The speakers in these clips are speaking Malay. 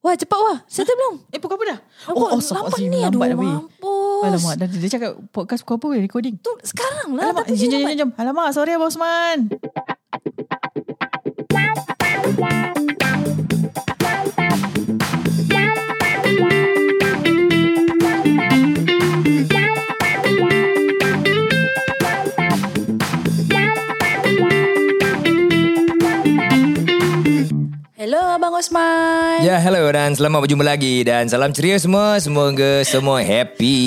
Wah cepat wah. Settle belum? Eh pukul apa dah? Nampak, oh, lambat astagfirullahalazim, ni. Aduh, lambat mampus. Alamak, dah, dia cakap podcast pukul apa recording? Tu sekarang lah. Alamak, jom, jom, jom, jom. Alamak, sorry Abang Osman. Ya, hello dan selamat berjumpa lagi dan salam ceria semua. Semoga semua happy.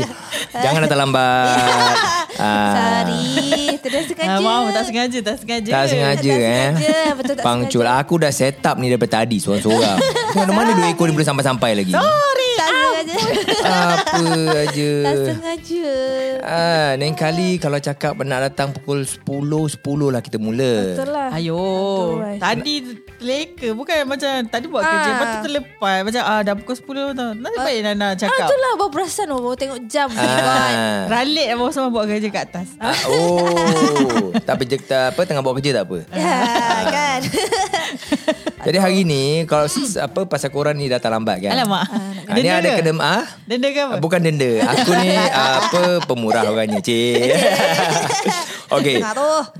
Jangan datang lambat. Ah, Sorry. Tidak sengaja. Ah, maaf, tak sengaja, tak sengaja. Tak sengaja Tak eh. sengaja, betul tak Pangcul. sengaja. Aku dah set up ni daripada tadi seorang-seorang. Tengok mana dua ekor ni boleh sampai-sampai lagi. Sorry. Tak. Apa aja. Tak sengaja. Ah, lain kali kalau cakap nak datang pukul 10, 10 lah kita mula. Betul lah. Ayo, Betul. tadi terleka. Bukan macam tadi buat Ah. kerja. Lepas tu terlepas. Macam ah, dah pukul 10 tau. Nanti baik Nana Ah, cakap. itulah baru perasan baru tengok jam. Ah. Ralik Abang Osman buat kerja kat atas. Ah, oh, tapi je kita apa tengah buat kerja tak apa. Ya kan. Jadi hari ni kalau apa pasal korang ni datang lambat kan. Alamak. Ah, ni Denda ada ke? kena ah Denda ke apa? Bukan denda. Aku ni ah, apa pemurah orangnya, cik. okay.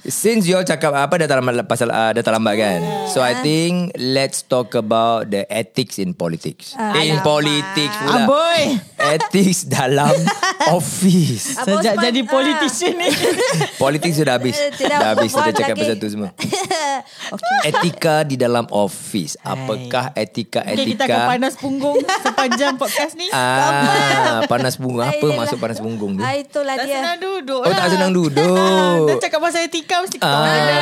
Since you all cakap apa datang lambat pasal uh, datang lambat kan. So I think let's talk about the ethics in politics. in politics pula. Amboi. Ethics dalam office. Abang Sejak Osman, jadi ah. politician ni. Politics sudah habis. Tidak Dah habis kita cakap lagi. pasal tu semua. okay. Etika di dalam office. Apakah Okay, kita akan etika-etika? panas punggung sepanjang podcast ni. Ah, panas punggung. Apa Ayolah. maksud panas punggung tu? Ah, itulah Tak dia. senang duduk Oh, lah. tak senang Dah duduk. cakap pasal etika mesti kita Ah. orang kena.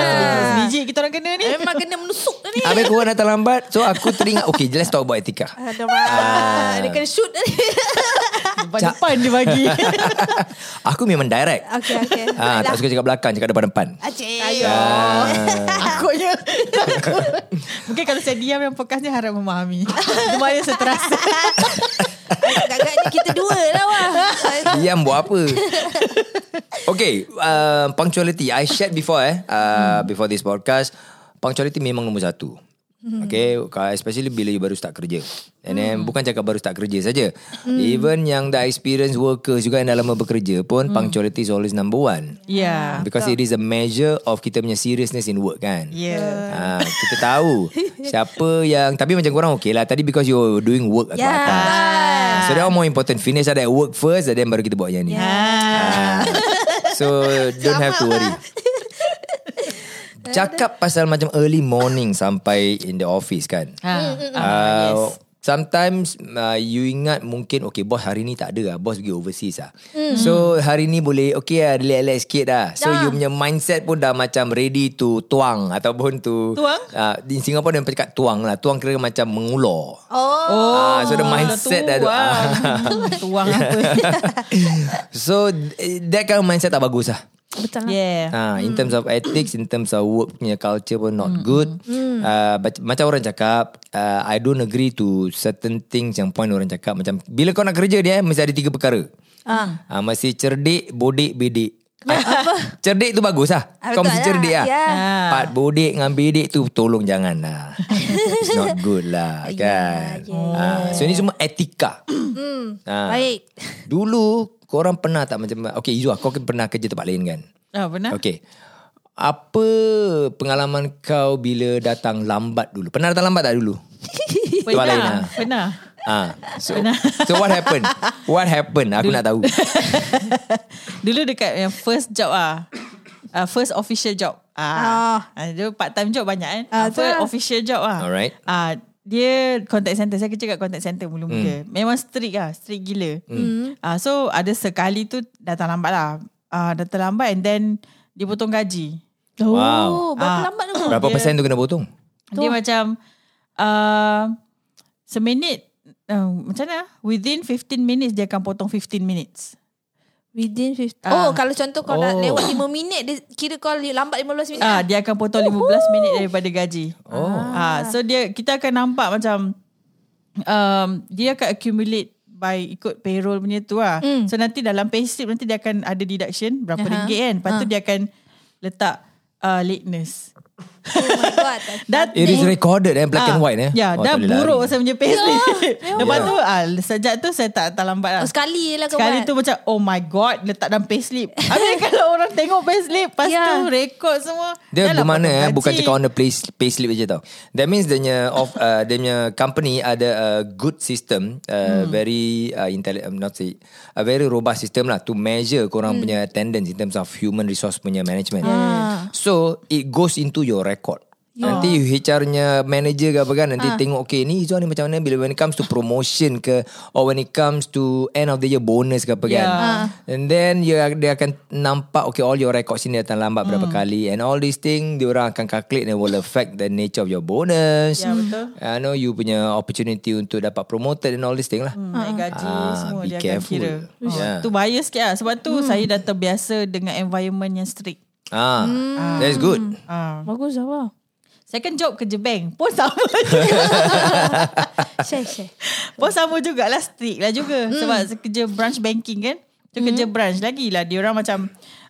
Biji kita orang kena ni. Memang kena menusuk ni. Habis korang datang lambat So aku teringat Okay let's talk about etika Aduh, ah. Dia kena shoot tadi. Depan-depan dia bagi. Aku memang direct Okey, okey. ah, Tak suka cakap belakang Cakap depan-depan Acik. ah. Takutnya. Takut. Mungkin kalau saya diam dalam podcast ni harap memahami. Di mana saya terasa. Agaknya kita dua lah wah. Diam buat apa Okay uh, Punctuality I shared before eh uh, Before this podcast Punctuality memang nombor satu Okay Especially bila you baru start kerja And then Bukan cakap baru start kerja saja Even yang dah experience workers Juga yang dah lama bekerja pun Punctuality is always number one Ya. Because it is a measure Of kita punya seriousness in work kan Ya. Ha, kita tahu siapa yang tapi macam korang okay lah tadi because you doing work atau Ya. atas. So that more important finish that work first and then baru kita buat yang ni. Ha. So don't have to worry. Cakap pasal macam early morning sampai in the office kan. Ha. Uh, yes. Sometimes uh, you ingat mungkin okay bos hari ni tak ada lah. Bos pergi overseas lah. So hari ni boleh okay lah relax-relax sikit lah. So Dah. you punya mindset pun dah macam ready to tuang ataupun to Tuang? Uh, di Singapore dia cakap tuang lah. Tuang kira macam mengulur. Oh. Ah, so the mindset dah tu. tuang. tuang apa? So eh, that kind of mindset tak bagus lah. Betul lah. Yeah. Ha, in terms of ethics, in terms of work punya culture pun not good. Uh, bac- macam orang cakap, uh, I don't agree to certain things yang point orang cakap. Macam bila kau nak kerja dia, eh, mesti ada tiga perkara. Ah. Uh, mesti cerdik, bodik, bedik. Apa? cerdik tu bagus lah. Ah, Kau mesti lah. cerdik lah. Ya. Ah. Part bodik dengan bedik tu tolong jangan lah. It's not good lah kan. ya, Ah, so ni semua etika. Ah. Baik. Dulu korang pernah tak macam Okay Izu kau pernah kerja tempat lain kan Ah, benar? Okay Apa pengalaman kau bila datang lambat dulu Pernah datang lambat tak dulu Tempat lain Pernah. lah Pernah. Ah, so, so what happened? What happened? Aku nak tahu. Dulu dekat yang first job ah. Uh, first official job. Ah. ah. Dia part time job banyak kan. Ah, Ah, first betul. official job ah. Alright. Ah, dia contact center. Saya kerja kat contact center mula-mula. Hmm. Memang strict lah. Strict gila. Ah, so ada sekali tu datang lambat lah. Ah, datang lambat and then dia potong gaji. Oh, Wow. berapa Ah. lambat tu? Berapa Dia- persen tu kena potong? Dia macam uh, seminit uh, macam mana? Within 15 minutes dia akan potong 15 minutes. Within 50. Ah. Oh, kalau contoh kau dah Oh. lewat 5 minit, dia kira kau lambat 15 minit. Ah, dia akan potong 15 minit daripada gaji. Oh. Ah, so dia kita akan nampak macam um, dia akan accumulate by ikut payroll punya tu lah. Mm. So nanti dalam payslip nanti dia akan ada deduction berapa Aha. ringgit kan. Lepas tu dia akan letak uh, lateness. Oh my god. Dah It is recorded eh Black and white eh Ya, Oh, dah buruk lari. saya punya payslip. Lepas tu ah, sejak tu saya tak tak lambat lah. Oh, sekali je lah kau Sekali buat. tu macam oh my god letak dalam payslip. Habis kalau orang tengok payslip lepas Ya. tu rekod semua. Dia lah bermakna potong eh bukan cakap on the pay, pay slip je tau. That means dia punya of uh, dia punya company ada a good system, uh, very uh, intelligent um, not say a very robust system lah to measure korang punya attendance in terms of human resource punya management. So it goes into your record. Nanti HR-nya manager ke apa kan Nanti tengok Okay ni Izzuan ni macam mana Bila when it comes to promotion ke Or when it comes to End of the year bonus ke apa kan Yeah. And then dia, dia akan nampak Okay all your records ni datang lambat berapa kali And all these thing Dia orang akan calculate And will affect the nature of your bonus Ya, betul. I know you punya opportunity Untuk dapat promoted And all these thing lah Hmm, naik gaji Ah, semua be dia careful. akan kira. Oh, Yeah. Tu bahaya sikit lah. Sebab tu saya dah terbiasa dengan environment yang strict. Ah, That's good Ah. Bagus lah. Second job kerja bank pun sama Share, share. pun sama jugalah strict lah juga Hmm. sebab kerja branch banking kan tu kerja branch lagi lah dia orang macam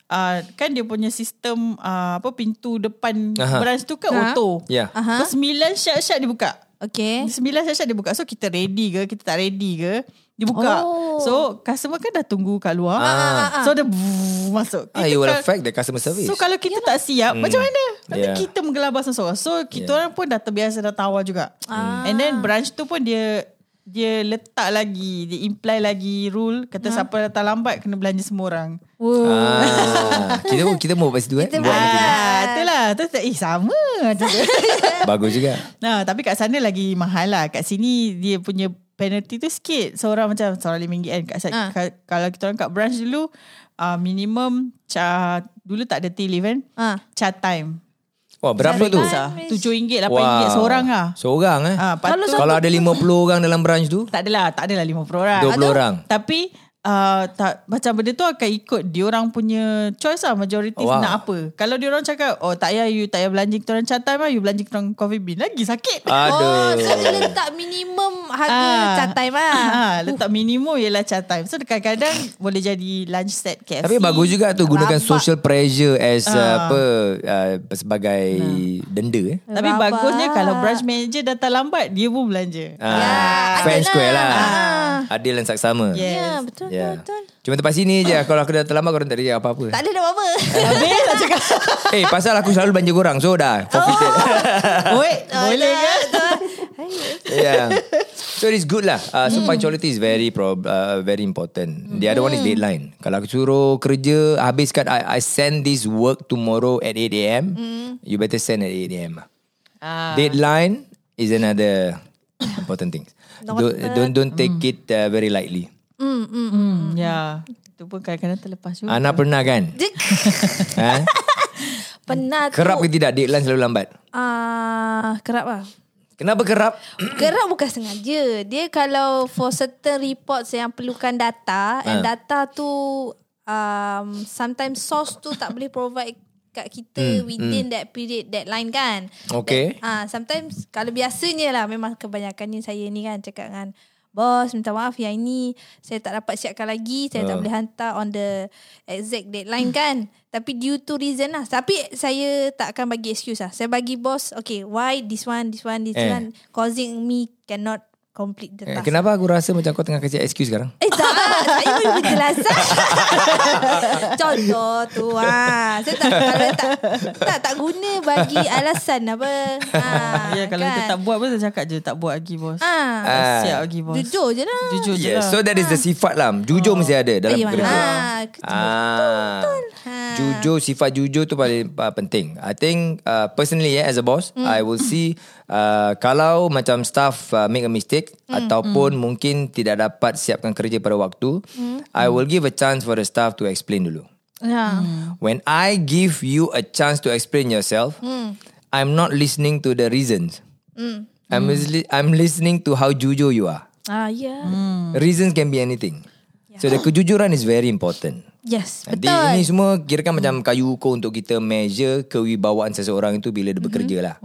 uh, kan dia punya sistem uh, apa pintu depan Aha. branch tu kan Ha. auto Ya. Aha. so sembilan syak-syak dia buka Okay. Sembilan syak-syak dia buka So kita ready ke Kita tak ready ke Dia buka Oh. So customer kan dah tunggu kat luar Ah. So dia brrr, masuk ah, You will Kita- affect the customer service So kalau kita tak siap Macam mana Nanti Yeah. kita menggelabah seseorang So kita Yeah. orang pun dah terbiasa Dah tawar juga Ah. And then branch tu pun dia Dia letak lagi Dia imply lagi rule Kata siapa datang lambat Kena belanja semua orang Wow. ah, Kita pun kita mau buat situ eh Kita Buat macam. Ah, itulah Terus tak, eh sama Macam. Bagus juga Nah, tapi kat sana lagi mahal lah. Kat sini dia punya penalty tu sikit. Seorang macam seorang RM5 kan. Kat, ha. Kalau kita orang kat branch dulu, uh, minimum cha, dulu tak ada tea leave kan. Ah. Chat time. Wah berapa tu RM7, RM8 seorang lah. Seorang eh Ah, Kalau patut, Kalau ada 50 orang dalam branch tu tak adalah, tak adalah 50 orang. 20 Atau- orang. Tapi uh, tak macam benda tu akan ikut diorang punya choice lah majority Wow. nak apa. Kalau diorang cakap oh tak payah you tak payah belanja kita orang chat time lah, you belanja kita orang coffee bean lagi sakit. Oh, so dia Aduh letak minimum harga Ah. chat time lah. Ha, letak minimum ialah chat time. So kadang-kadang boleh jadi lunch set KFC. Tapi bagus juga tu Gunakan Rabak. social pressure As uh, Ah. apa uh, Sebagai Denda eh Tapi Rabak. bagusnya kalau branch manager datang lambat, dia pun belanja. Ah, Ya, fair square lah Ah. Adil dan saksama Yes. Ya, betul, Ya. betul. Cuma tempat sini je. Kalau aku dah terlambat Korang tak ada apa-apa. Tak ada dah apa-apa. Habis tak cakap. Eh pasal aku selalu belanja korang So dah Forfeited Oi, boleh ke? Yeah So it's good lah. Uh, So punctuality is very prob- uh, Very important. The other one is deadline. Kalau aku suruh kerja Habiskan I, I send this work tomorrow At 8am You better send at 8am Ah. Deadline Is another Important thing. Don't, don't, don't take it uh, very lightly Hmm, ya. Itu pun kadang-kadang terlepas juga. Ana pernah kan ha? Pernah tu. Kerap ke tidak Deadline selalu lambat Ah, kerap lah. Kenapa kerap Kerap bukan sengaja. Dia kalau for certain reports yang perlukan data and Ah. data tu um, sometimes source tu tak boleh provide kat kita Hmm, within that period deadline kan. Okay. That, ah sometimes kalau biasanya lah memang kebanyakannya saya ni kan cakap dengan Bos minta maaf yang ini saya tak dapat siapkan lagi. Saya tak Ah. boleh hantar on the exact deadline kan? Tapi due to reason lah. Tapi saya tak akan bagi excuse lah. Saya bagi bos Okay why this one this one this Eh. one? Causing me cannot complete the Eh, task Kenapa aku rasa macam kau tengah kasih excuse sekarang Eh tak Saya beri penjelasan Contoh tu ha. Saya tak kalau tak, tak tak guna bagi alasan apa ha, Ya, kalau kita tak buat pun saya cakap je tak buat lagi bos. ha. Ah. Siap lagi bos. Jujur je lah Jujur je Yes, lah. so that is the sifat lah. Jujur mesti ada dalam Eh, kerja. ah, betul, Ah, Ha. jujur sifat jujur tu paling uh, penting. I think uh, personally eh, as a boss, Hmm. I will see uh, kalau macam staff uh, make a mistake Hmm. ataupun mungkin tidak dapat siapkan kerja pada waktu, Hmm. I will give a chance for the staff to explain dulu. Ya. When I give you a chance to explain yourself, Hmm. I'm not listening to the reasons. I'm, li- I'm listening to how jujur you are. Ah, ya. Reasons can be anything. So the kejujuran is very important. Yes, Nanti betul. ini semua kira kan macam kayu ukur untuk kita measure kewibawaan seseorang itu bila dia bekerja lah.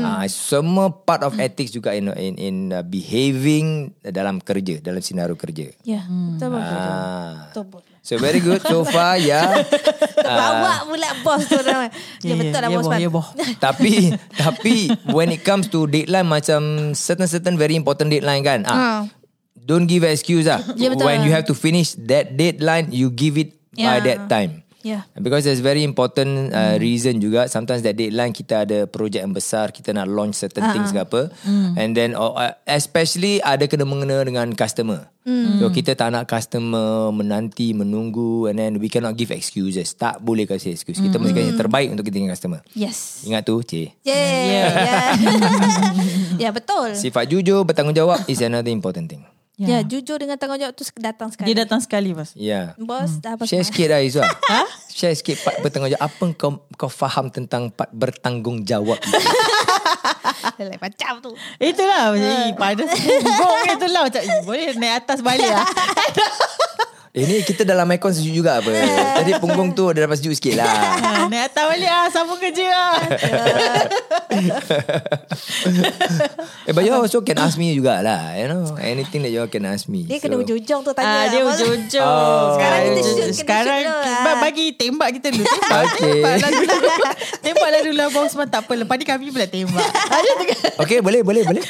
Ah, semua part of ethics juga in in, in uh, behaving dalam kerja, dalam senario kerja. Ya, betul betul. Ah. Betul betul. So very good so far ya. Bawa pula bos tu orang. Ya, Ya, betul lah ya, bos Man. ya, boh. tapi tapi when it comes to deadline macam certain certain very important deadline kan. Ah, Ah. Don't give excuse ah. Ya, betul. When you have to finish that deadline, you give it by Ya. that time. Ya. Because there's very important uh, reason juga. Sometimes that deadline kita ada projek yang besar, kita nak launch certain Ah, things ke apa. And then uh, especially ada kena mengena dengan customer. So kita tak nak customer menanti, menunggu and then we cannot give excuses. Tak boleh kasih excuse. Kita mesti kasih terbaik untuk kita dengan customer. Yes. Ingat tu, cik. Yeah. Yeah. Yeah. ya betul. Sifat jujur, bertanggungjawab is another important thing. Ya, jujur dengan tanggungjawab tu datang sekali. Dia datang sekali bos. Ya. Yeah. Bos dah apa Share sikit lah Izwa. ha? Share sikit part bertanggungjawab. Apa kau kau faham tentang part bertanggungjawab? Lain macam tu. Itulah macam eh, pada itulah macam eh, boleh naik atas balik lah. Ini kita dalam aircon sejuk juga apa. Tadi punggung tu ada dapat sejuk sikit lah. Naik atas balik lah sambung kerja lah. eh, but you also can ask me jugalah. You know, anything that you all can ask me. Dia kena ujung-ujung tu tanya. Ah, dia ujung-ujung. Oh. Sekarang kita shoot, kena Sekarang shoot dulu. ba- Ah. bagi tembak kita dulu. Tembak, Okay. tembak lah dulu. tembak lah dulu lah bos. Tak apa. Lepas ni kami pula tembak. Okay, boleh, boleh, boleh.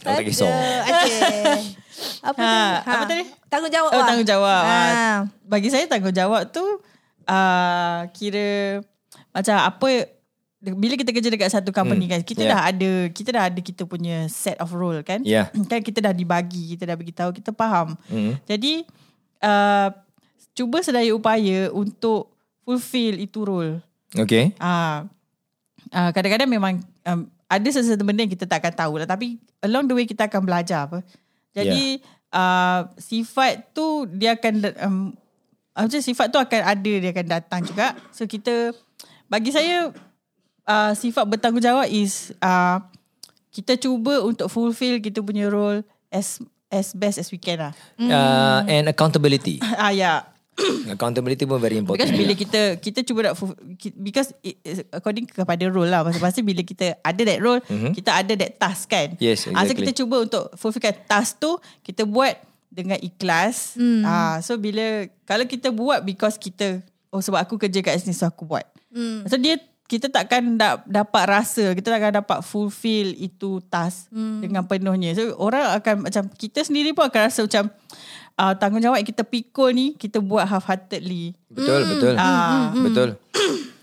Tak kisah. Okay. Apa Ha, tu? apa tadi? Tanggungjawab. Oh tanggungjawab. Ha. Ah. Bagi saya tanggungjawab tu uh, kira macam apa bila kita kerja dekat satu company Hmm, kan kita yeah. dah ada kita dah ada kita punya set of role kan Yeah. kan kita dah dibagi kita dah beritahu kita faham Hmm. jadi uh, cuba sedaya upaya untuk fulfill itu role Okay. Ah, uh, kadang-kadang memang um, ada sesuatu benda yang kita tak akan tahu lah. Tapi along the way kita akan belajar apa. Jadi yeah. uh, sifat tu dia akan um, macam sifat tu akan ada dia akan datang juga. So kita bagi saya uh, sifat bertanggungjawab is uh, kita cuba untuk fulfill kita punya role as as best as we can lah. Uh, and accountability. ah ya. Yeah. Accountability pun very important. Because bila kita kita cuba nak because it, according kepada role lah masing-masing bila kita ada that role mm-hmm. kita ada that task kan. Yes, Ah, so exactly. kita cuba untuk fulfillkan task tu kita buat dengan ikhlas. Hmm. Ah so bila kalau kita buat because kita oh sebab aku kerja kat sini so aku buat. Hmm. So dia kita takkan da- dapat rasa, kita takkan dapat fulfill itu task Hmm. dengan penuhnya. So orang akan macam kita sendiri pun akan rasa macam uh, tanggungjawab yang kita pikul ni kita buat half-heartedly. Betul, betul. Ah. Betul.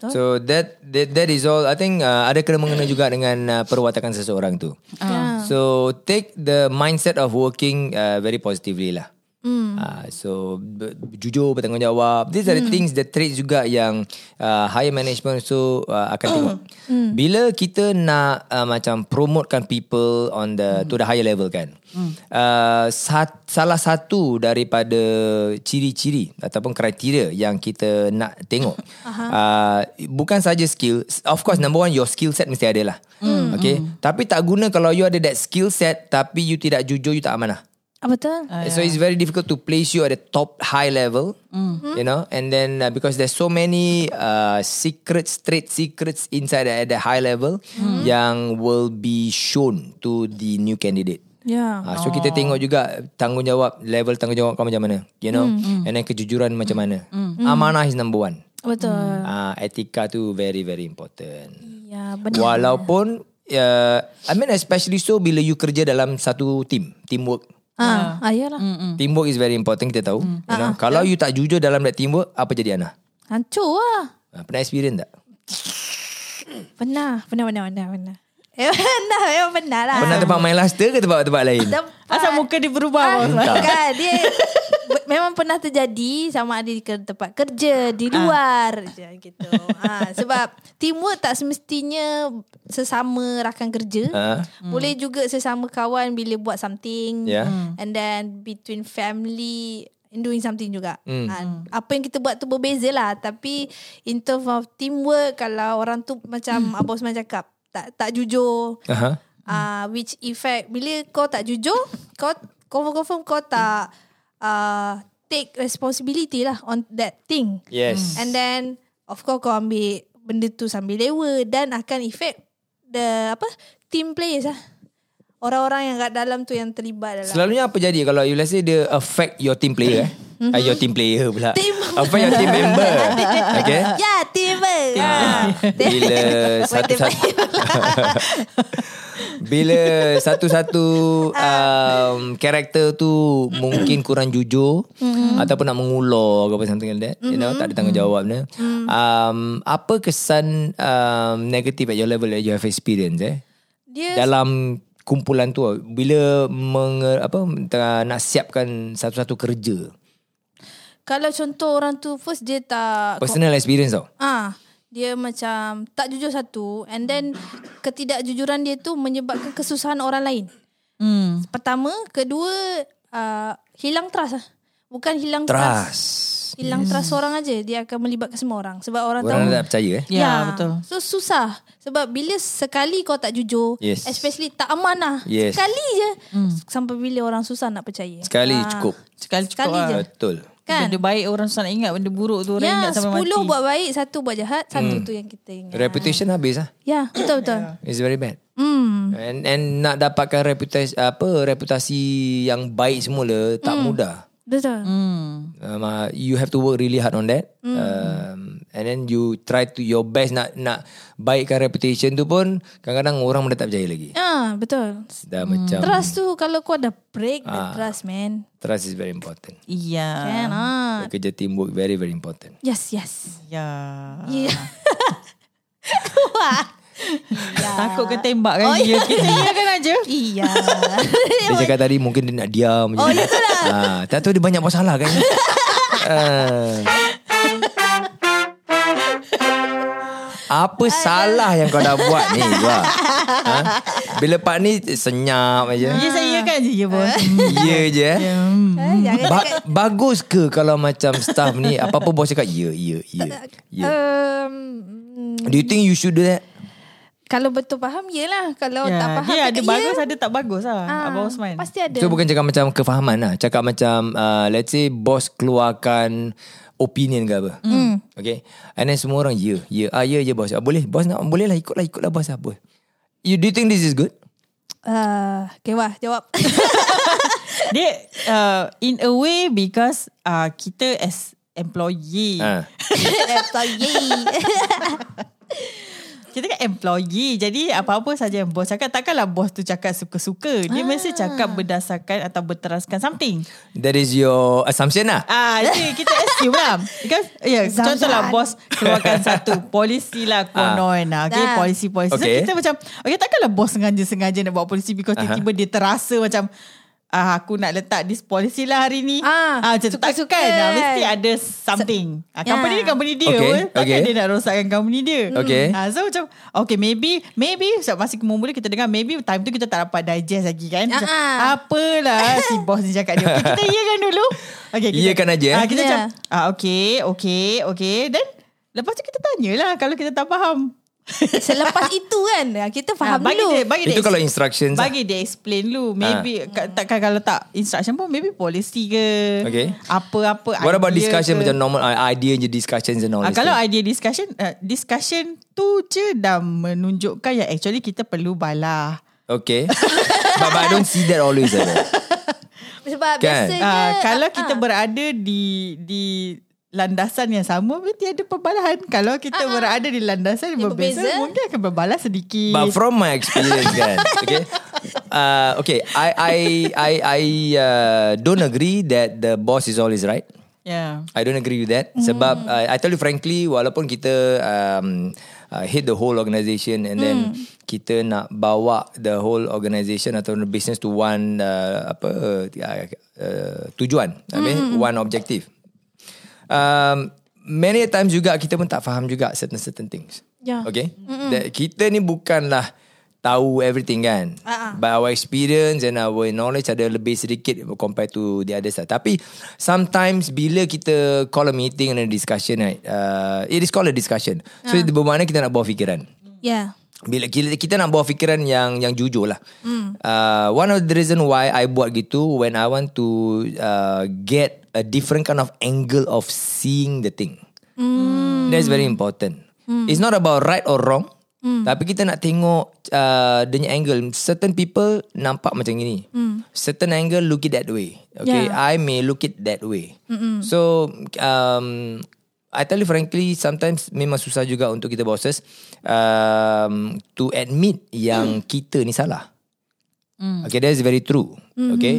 So that that that is all. I think uh, ada kena mengena juga dengan uh, perwatakan seseorang tu. Ya. So take the mindset of working uh, very positively lah. Hmm. Uh, so ber, jujur bertanggungjawab. These are the things the traits juga yang uh, higher management so uh, akan tengok. Hmm. Bila kita nak uh, macam promotekan people on the to the higher level kan. Uh, sat, salah satu daripada ciri-ciri ataupun kriteria yang kita nak tengok uh, bukan saja skill of course number one your skill set mesti ada lah okay tapi tak guna kalau you ada that skill set tapi you tidak jujur you tak amanah Ah, betul. So it's very difficult to place you at the top high level, you know. And then uh, because there's so many uh, secrets, trade secrets inside at the high level, yang will be shown to the new candidate. Ya. Uh, so kita tengok juga tanggungjawab level tanggungjawab kau macam mana, you know, and then kejujuran macam mana. Amanah is number one. Betul. Uh, etika tu very very important. Ya, benar. Walaupun uh, I mean especially so bila you kerja dalam satu team, teamwork. Ah, ah yalah. Teamwork is very important kita tahu. You know? Kalau you tak jujur dalam that teamwork, apa jadi Ana? Hancur lah. Ha, pernah experience tak? Pernah, pernah, pernah, pernah, pernah. Pernah, memang pernah lah. Pernah tempat main luster ke tempat-tempat lain? Tempat- Asal muka dia berubah Ah, bos. kan dia memang pernah terjadi sama ada di tempat kerja di luar je gitu. Ha, sebab teamwork tak semestinya sesama rakan kerja. Ha? Boleh juga sesama kawan bila buat something. Ya. And then between family in doing something juga. Hmm. Ha, apa yang kita buat tu berbeza lah. Tapi in terms of teamwork kalau orang tu macam Abang Osman cakap tak tak jujur. Aha. uh, which effect bila kau tak jujur kau confirm confirm kau tak uh, take responsibility lah on that thing Yes. and then of course kau ambil benda tu sambil lewa dan akan effect the apa team players lah orang-orang yang kat dalam tu yang terlibat dalam Selalunya apa jadi kalau you let's say dia affect your team player eh? mm-hmm. uh, your team player pula. Team- Apa your team member? okay. Ya, Bila satu-satu Bila satu-satu um, Karakter tu Mungkin kurang jujur mm-hmm. Ataupun nak mengulur apa Something like that mm-hmm. You know Tak ada tanggungjawab mm-hmm. um, Apa kesan um, Negatif at your level That you have experience eh Dia Dalam kumpulan tu Bila menge, apa, Nak siapkan Satu-satu kerja kalau contoh orang tu first dia tak Personal experience tau ah dia macam tak jujur satu and then ketidakjujuran dia tu menyebabkan kesusahan orang lain. Hmm. Pertama, kedua uh, hilang trust lah. Bukan hilang trust. Trust Hilang trust seorang aja dia akan melibatkan semua orang sebab orang, Orang tahu tak percaya eh Ya, betul. So susah Sebab bila sekali kau tak jujur Yes. Especially tak amanah Yes. Sekali je Sampai bila orang susah nak percaya Sekali Ah. cukup Sekali cukup Sekali lah. je Betul Kan Benda baik orang susah nak ingat. Benda buruk tu orang Ya ingat sampai sepuluh mati. buat baik Satu buat jahat Satu tu yang kita ingat Reputation habis lah Ya betul-betul It's very bad Hmm. And and nak dapatkan reputasi apa reputasi yang baik semula tak mudah. Betul Hmm. Um, uh, you have to work really hard on that. Um, and then you try to your best nak nak baikkan reputation tu pun kadang-kadang orang pun dah tak percaya lagi. Ah Betul Dah macam Trust tu Kalau kau dah break the Ah. trust man trust is very important. Iya. Kan ah. Kerja teamwork very very important. Yes yes Ya. Ya Wah Ya Takut ke tembak kan dia. Kita iya kan aja. Iya Dia cakap tadi mungkin dia nak diam Oh, je. itulah. Ah, tak tahu dia banyak masalah kan. Ah. Apa salah yang kau dah buat ni? Ha? Bila part ni senyap aja. Ya saya kan je. Ya bos. Ya je eh. Hmm. Eh, Ba- bagus ke kalau macam staff ni apa-apa bos cakap ya ya ya. ya. um, Do you think you should do that? Kalau betul faham Yelah Kalau tak Ya, faham dia ada cakap bagus ya. ada tak bagus lah. Ah, Abang Osman. Pasti ada So bukan cakap macam kefahaman lah. Cakap macam uh, let's say bos keluarkan opinion ke apa. Mm. Okay. And then semua orang ya. Ya. Ah, ya je bos. Ah, boleh. Bos nak boleh lah ikut lah. Ikut lah bos. Apa. You do you think this is good? uh, Okay wah jawab Dia uh, in a way because uh, kita as employee. Ah. Employee Kita kan employee. Jadi apa-apa saja yang bos cakap Takkanlah bos tu cakap suka-suka. Dia mesti cakap berdasarkan Atau berteraskan something. That is your assumption lah. Ah, itu kita assume lah. Because yeah, Zam-zam. Contohlah bos Keluarkan satu Polisi lah konon. Lah Okay polisi-polisi So Okay. kita macam Okay takkanlah bos sengaja-sengaja Nak buat polisi Because tiba-tiba dia terasa macam Ah, aku nak letak this polisi lah hari ni. Ah, macam tu suka-suka takkan lah. kan? Mesti ada something. Ah, company Ya. ni company dia Okay, pun. Takkan okay. dia nak rosakkan company dia. Okay. Ah, so macam Okay maybe Maybe so, Masih mula kita dengar Maybe time tu kita tak dapat digest lagi kan Macam, Ah, ah. Apalah Si bos ni cakap dia okay, Kita iyakan dulu okay, kita, Iyakan aja, eh? ah, Kita Ya. macam ah, Okay Okay Okay Then Lepas tu kita tanyalah Kalau kita tak faham Selepas itu kan Kita faham Ah, bagi dulu dia, bagi dia Itu kalau instructions lah. Bagi dia explain dulu Maybe ka- Takkan kalau tak Instruction pun Maybe polisi ke Okay. Apa-apa What about discussion ke. macam normal uh, idea je discussions and all Ah, this kalau thing? idea discussion uh, Discussion tu je dah menunjukkan Yang actually kita perlu balah Okay. but, but I don't see that always. Sebab Kan? biasanya uh, Kalau ah, kita berada di Di landasan yang sama Berarti ada perbalahan Kalau kita berada di landasan yang Yang berbeza, berbeza. Mungkin akan berbalah sedikit But from my experience kan, okay, uh, okay, I I I I uh, don't agree that the boss is always right. Yeah I don't agree with that. Sebab uh, I tell you frankly, walaupun kita um, uh, hit the whole organisation and then kita nak bawa the whole organisation atau the business to one uh, apa uh, uh, tujuan, I mean one objective. Um, many times juga kita pun tak faham juga certain certain things. Ya. Okay, that kita ni bukanlah tahu everything kan. Ah. But our experience and our knowledge ada lebih sedikit compared to the other side. Tapi sometimes bila kita call a meeting and a discussion right, uh, it is called a discussion. So itu bermakna kita nak bawa fikiran. Ya Bila kita, kita nak bawa fikiran yang yang jujur lah. Uh, one of the reason why I buat gitu when I want to uh, get a different kind of angle of seeing the thing. That's very important. It's not about right or wrong. Mm. Tapi kita nak tengok uh, dia angle. Certain people nampak macam ini. Mm. Certain angle look it that way. Okay, Yeah. I may look it that way. Mm-mm. So um, I tell you frankly, sometimes memang susah juga untuk kita bosses um, to admit yang kita ni salah. Mm. Okay, that's very true. Mm-hmm. Okay,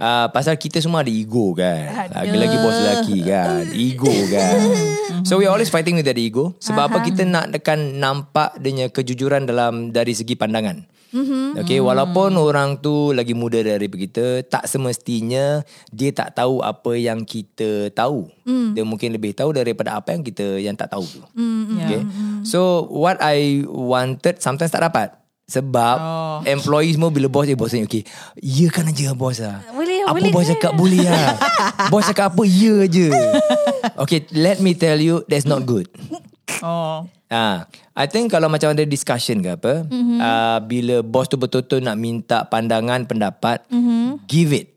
uh, pasal kita semua ada ego kan. Lagi-lagi bos lelaki kan, ego kan. so we always fighting with that ego. Sebab apa kita nak tekan nampak dia kejujuran dalam dari segi pandangan. Mm-hmm. Okay, walaupun orang tu lagi muda dari kita, tak semestinya dia tak tahu apa yang kita tahu. Mm. Dia mungkin lebih tahu daripada apa yang kita yang tak tahu tu. Mm. Okay, so what I wanted sometimes tak dapat. Sebab oh. employee semua bila bos dia bos ni okay. Ya kan aja bos lah. Boleh, apa boleh bos kan? cakap boleh lah. bos cakap apa ya je. Okay, let me tell you that's not good. Oh. Ah, I think kalau macam ada discussion ke apa, mm-hmm. uh, bila bos tu betul-betul nak minta pandangan pendapat, mm-hmm. give it.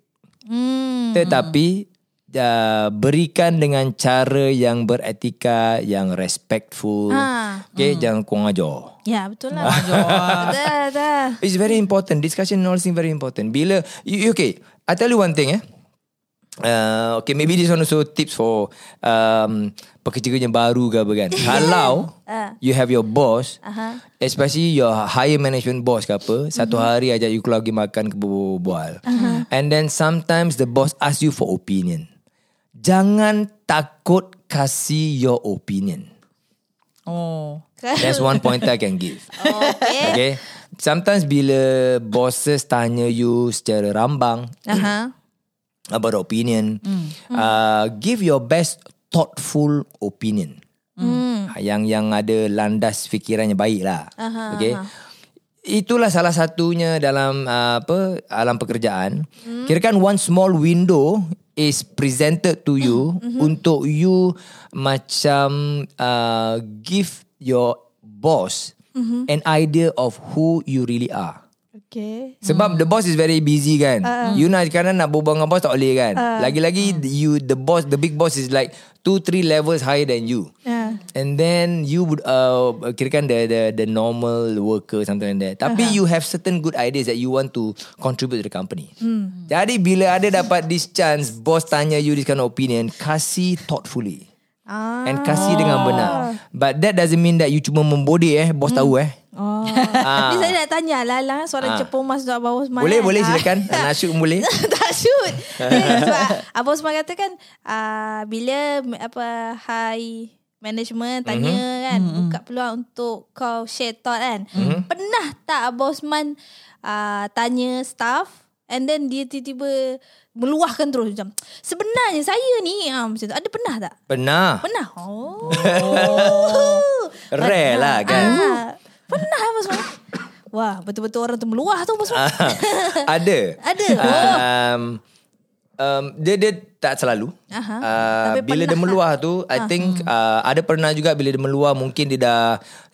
Hmm. Tetapi uh, berikan dengan cara yang beretika, yang respectful. Ah. Okay, jangan kurang ajar. Ya betul lah Betul It's very important. Discussion and all things very important. Bila you, okay, I tell you one thing eh. Uh, okay, maybe this one also tips for um, pekerja-pekerja baru ke apa kan. Kalau Ah. you have your boss, Aha. especially your higher management boss ke apa, satu hari ajak you keluar pergi makan ke berbual. And then sometimes the boss ask you for opinion. Jangan takut kasih your opinion. Oh. That's one point I can give. Okay Okay. Sometimes bila bosses tanya you secara rambang Aha. about opinion, uh, give your best thoughtful opinion. Hmm. Yang yang ada landas fikirannya baik lah. okay. Itulah salah satunya dalam uh, apa alam pekerjaan. Hmm. Kirakan one small window is presented to you Hmm. untuk you macam uh, give your boss Hmm. an idea of who you really are. Okay Sebab the boss is very busy kan. Uh, you nak kadang nak berbual dengan boss tak boleh kan. Uh, Lagi-lagi you the boss the big boss is like two three levels higher than you. Ah. And then you would uh, kirakan the the the normal worker something like that. Tapi you have certain good ideas that you want to contribute to the company. Jadi bila ada dapat this chance boss tanya you this kind of opinion, kasih thoughtfully. Ah. And kasih dengan benar. But that doesn't mean that you cuma membodek eh, boss tahu eh. Oh. Ah. Ni saya nak tanya lah lah Soalan Ah. cepung mas Abang Osman Boleh kan? boleh Ah. silakan. Nak shoot boleh. tak shoot Sebab Abang Osman kata kan uh, Bila apa High management tanya mm-hmm. kan mm-hmm. buka peluang untuk kau share thought kan mm-hmm. pernah tak Abang Osman uh, tanya staff and then dia tiba-tiba meluahkan terus macam sebenarnya saya ni uh, macam tu ada pernah tak Pernah. pernah oh Rare lah kan. ah, pernah Abang Osman wah betul-betul orang tu meluah tu Abang Osman ada. Ada? Um, um, dia dia tak selalu. Aha. Uh, bila dia meluah tu, I think uh, ada pernah juga bila dia meluah mungkin dia dah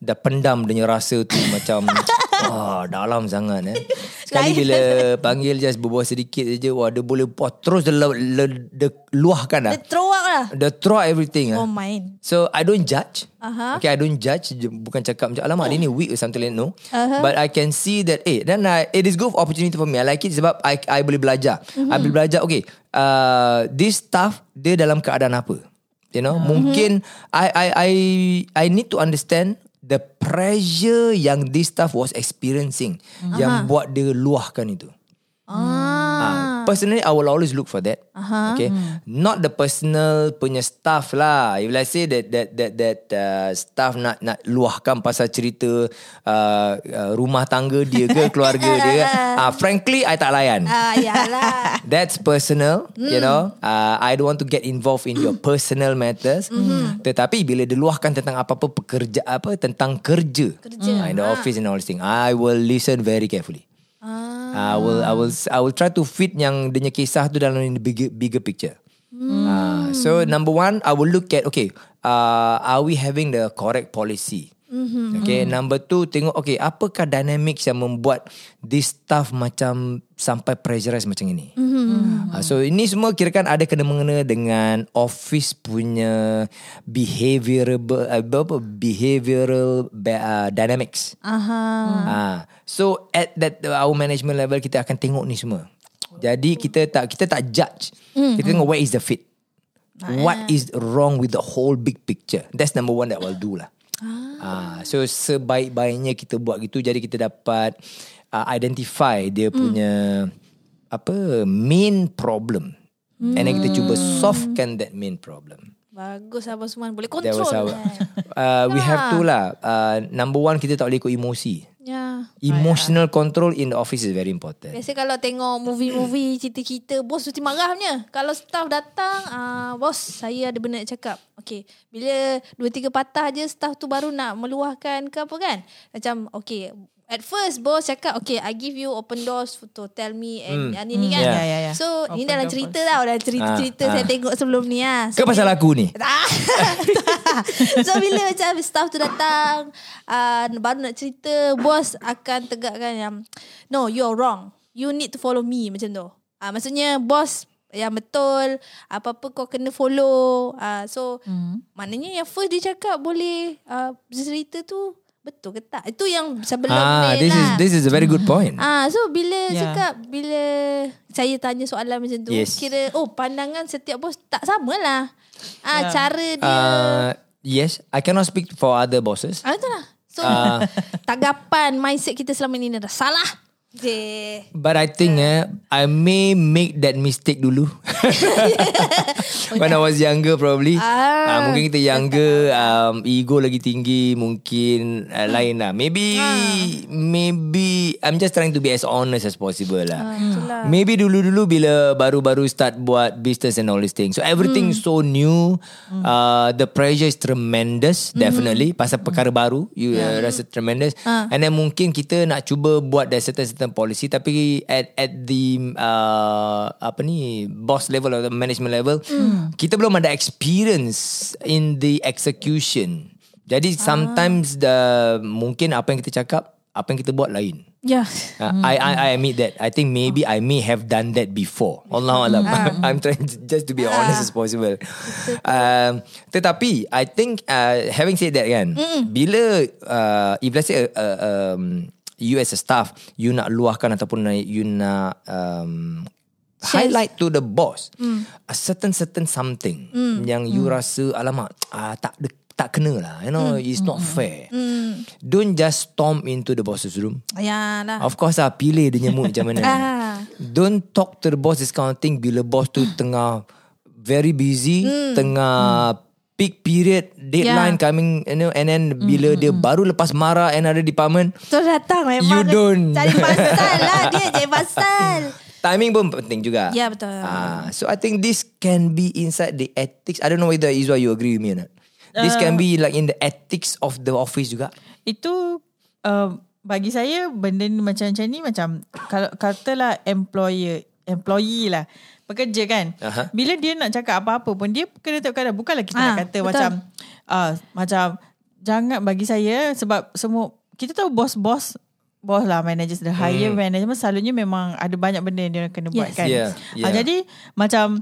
dah pendam dia rasa tu macam wah dalam sangat eh. Sekali bila panggil just berbual sedikit saja, wah dia boleh puas terus dia, le, le, dia luahkan dah. dia throw out lah Dia throw out everything ah. oh main So I don't judge. Aha. Okay, I don't judge. Bukan cakap macam alamak dia ni weak or something like. No. Aha. But I can see that eh then I, it is good opportunity for me. I like it sebab I I boleh belajar. Mhm. I boleh belajar. Okay, uh, this stuff dia dalam keadaan apa? You know, Mhm. mungkin I I I I need to understand the pressure yang this stuff was experiencing yang buat dia luahkan itu. Ah, personally, I will always look for that. Aha. Okay, not the personal punya stuff lah. If let's say that that that that uh, staff nak nak luahkan pasal cerita uh, uh, rumah tangga dia ke keluarga dia, ah, frankly, I tak layan. ah yalah That's personal, you know. Uh, I don't want to get involved in your personal matters. Tetapi bila diluahkan tentang apa-apa pekerja apa tentang kerja, Kerja. uh, in the office and all these things, I will listen very carefully. Ah I will I will I will try to fit yang dia kisah tu dalam the bigger bigger picture. Uh, so number one, I will look at okay, uh, are we having the correct policy? Mm-hmm. Okay, number two tengok okay apakah dynamics yang membuat this staff macam sampai pressurized macam ini. Mm-hmm. Uh, so ini semua kirakan ada kena mengena dengan office punya behavioral uh, behavioral uh, dynamics. Aha. Ah, so at that our management level kita akan tengok ni semua. Jadi kita tak kita tak judge. Mm. Kita tengok where is the fit. What is wrong with the whole big picture? That's number one that we'll do lah. Ah. so sebaik-baiknya kita buat gitu jadi kita dapat uh, identify dia punya apa main problem. And then kita cuba solvekan that main problem. Bagus Abang Suman. Boleh That kontrol. was our, uh, we have to lah. Uh, number one kita tak boleh ikut emosi. Ya. Emotional control in the office is very important. Biasa kalau tengok movie-movie cerita-cerita bos mesti marahnya. Kalau staff datang, ah bos saya ada benda nak cakap. Okay, bila dua tiga patah je staff tu baru nak meluahkan ke apa kan? Macam okay, at first bos cakap okay I give you open doors to tell me and Hmm. hmm. ni ni kan. Yeah. Ya, ya, ya. So Open ni dalam door cerita tau, dalam cerita-cerita Ah, saya ah. tengok sebelum ni ah. Ke pasal aku ni? So bila macam staff tu datang uh, Baru nak cerita Bos akan tegakkan yang No you're wrong You need to follow me Macam tu uh, Maksudnya bos Yang betul Apa-apa kau kena follow uh, So Hmm. Maknanya yang first dia cakap Boleh uh, Cerita tu Betul ke tak Itu yang sebelum Ah, ni this is lah this is a very good point. Ah, so bila Yeah. cakap bila saya tanya soalan macam tu, Yes. kira oh pandangan setiap bos tak samalah. Ah, Yeah. cara dia Uh, yes, I cannot speak for other bosses. Ah itulah. So Ah. tagapan mindset kita selama ni dah salah. But I think eh, I may make that mistake dulu. When I was younger probably. Ah. Ah, mungkin kita younger, um, ego lagi tinggi, mungkin uh, lain lah. Maybe, maybe I'm just trying to be as honest as possible lah. itulah. Maybe dulu-dulu bila baru-baru start buat business and all these things. So everything Hmm. so new. Uh, the pressure is tremendous, Hmm. definitely. Pasal perkara baru, you uh, rasa tremendous. Ah. And then mungkin kita nak cuba buat that certain certain policy, tapi at at the uh, apa ni boss level atau management level, Hmm. kita belum ada experience in the execution. Jadi sometimes the mungkin apa yang kita cakap, apa yang kita buat lain. Ya. Uh, I, I I admit that. I think maybe I may have done that before. Allah alam. I'm trying to, just to be honest as possible. Um, tetapi I think uh, having said that kan, bila uh, if let's say uh, um, you as a staff you nak luahkan ataupun you nak um, highlight to the boss a certain certain something yang you rasa alamak ah, tak de- tak kena lah you know it's not fair. Don't just storm into the boss's room. Ya lah. Of course lah Pilih dia nyemuk macam mana. Ah. Don't talk to the boss This kind of thing. Bila boss tu tengah Very busy Tengah Peak period Deadline Yeah. coming you know, And then Bila dia baru lepas marah Another department So datang memang You don't. Cari pasal lah Dia cari pasal. Timing pun penting juga. Ya, betul. ah, So I think this can be Inside the ethics. I don't know whether Izwa you agree with me or not. This can be like in the ethics of the office juga. Itu uh, bagi saya benda ni macam-macam ni macam kalau katalah employer employee lah pekerja kan Aha. bila dia nak cakap apa-apa pun dia kena tengok kadang bukanlah kita Ah, nak kata betul. macam uh, macam jangan bagi saya sebab semua kita tahu bos-bos bos lah manager the higher Hmm. management selalunya memang ada banyak benda yang dia kena buat Yes. kan Yeah, Ah, yeah. jadi macam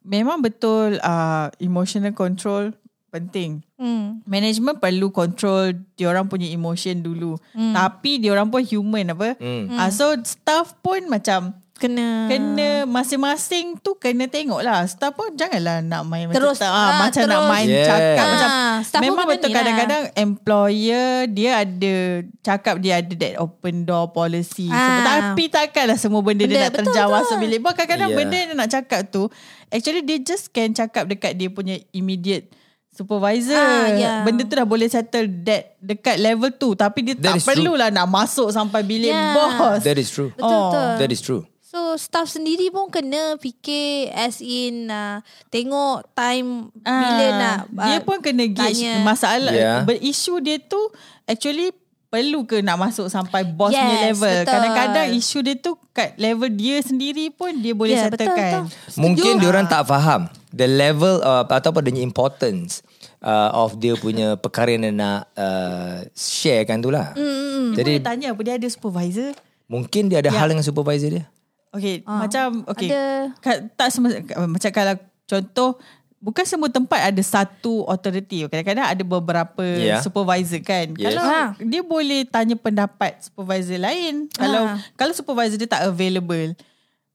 memang betul uh, emotional control penting hmm. Management perlu control diorang punya emotion dulu. Hmm. Tapi diorang pun human apa. Hmm. Uh, so staff pun macam Kena kena masing-masing tu kena tengok lah. Staff pun janganlah nak main Terus, macam, ah, ah, macam nak terus. main Yeah. cakap Ah, macam staff memang betul lah. kadang-kadang employer dia ada cakap dia ada that open door policy. Ah. So, tapi takkanlah semua benda, dia Benda, nak betul, terjawab sebilik. Bahkan kadang-kadang Yeah. benda dia nak cakap tu actually dia just can cakap dekat dia punya immediate supervisor. Ah, yeah. Benda tu dah boleh settle that dekat level tu tapi dia That tak is true. perlulah nak masuk sampai bilik Yeah. bos. That is true Betul Oh. betul That is true So staff sendiri pun kena fikir as in uh, tengok time Ah, bila nak dia uh, pun kena gauge tanya. masalah Yeah. berisu dia tu actually perlu ke nak masuk sampai boss Yes, punya level. betul. Kadang-kadang isu dia tu kat level dia sendiri pun dia boleh Yeah, betul, settlekan. betul. Mungkin Setuju. diorang tak faham the level uh, ataupun the importance uh, of dia punya perkara yang dia nak uh, share kan tu lah. Dia Jadi boleh tanya apa dia ada supervisor. mungkin dia ada hal dengan supervisor dia. Okay, macam okay. ada- Ka- tak semua macam kalau contoh bukan semua tempat ada satu authority. Kadang-kadang ada beberapa Yeah. supervisor kan. Yes. Kalau Ha. dia boleh tanya pendapat supervisor lain. Kalau Ha. kalau supervisor dia tak available,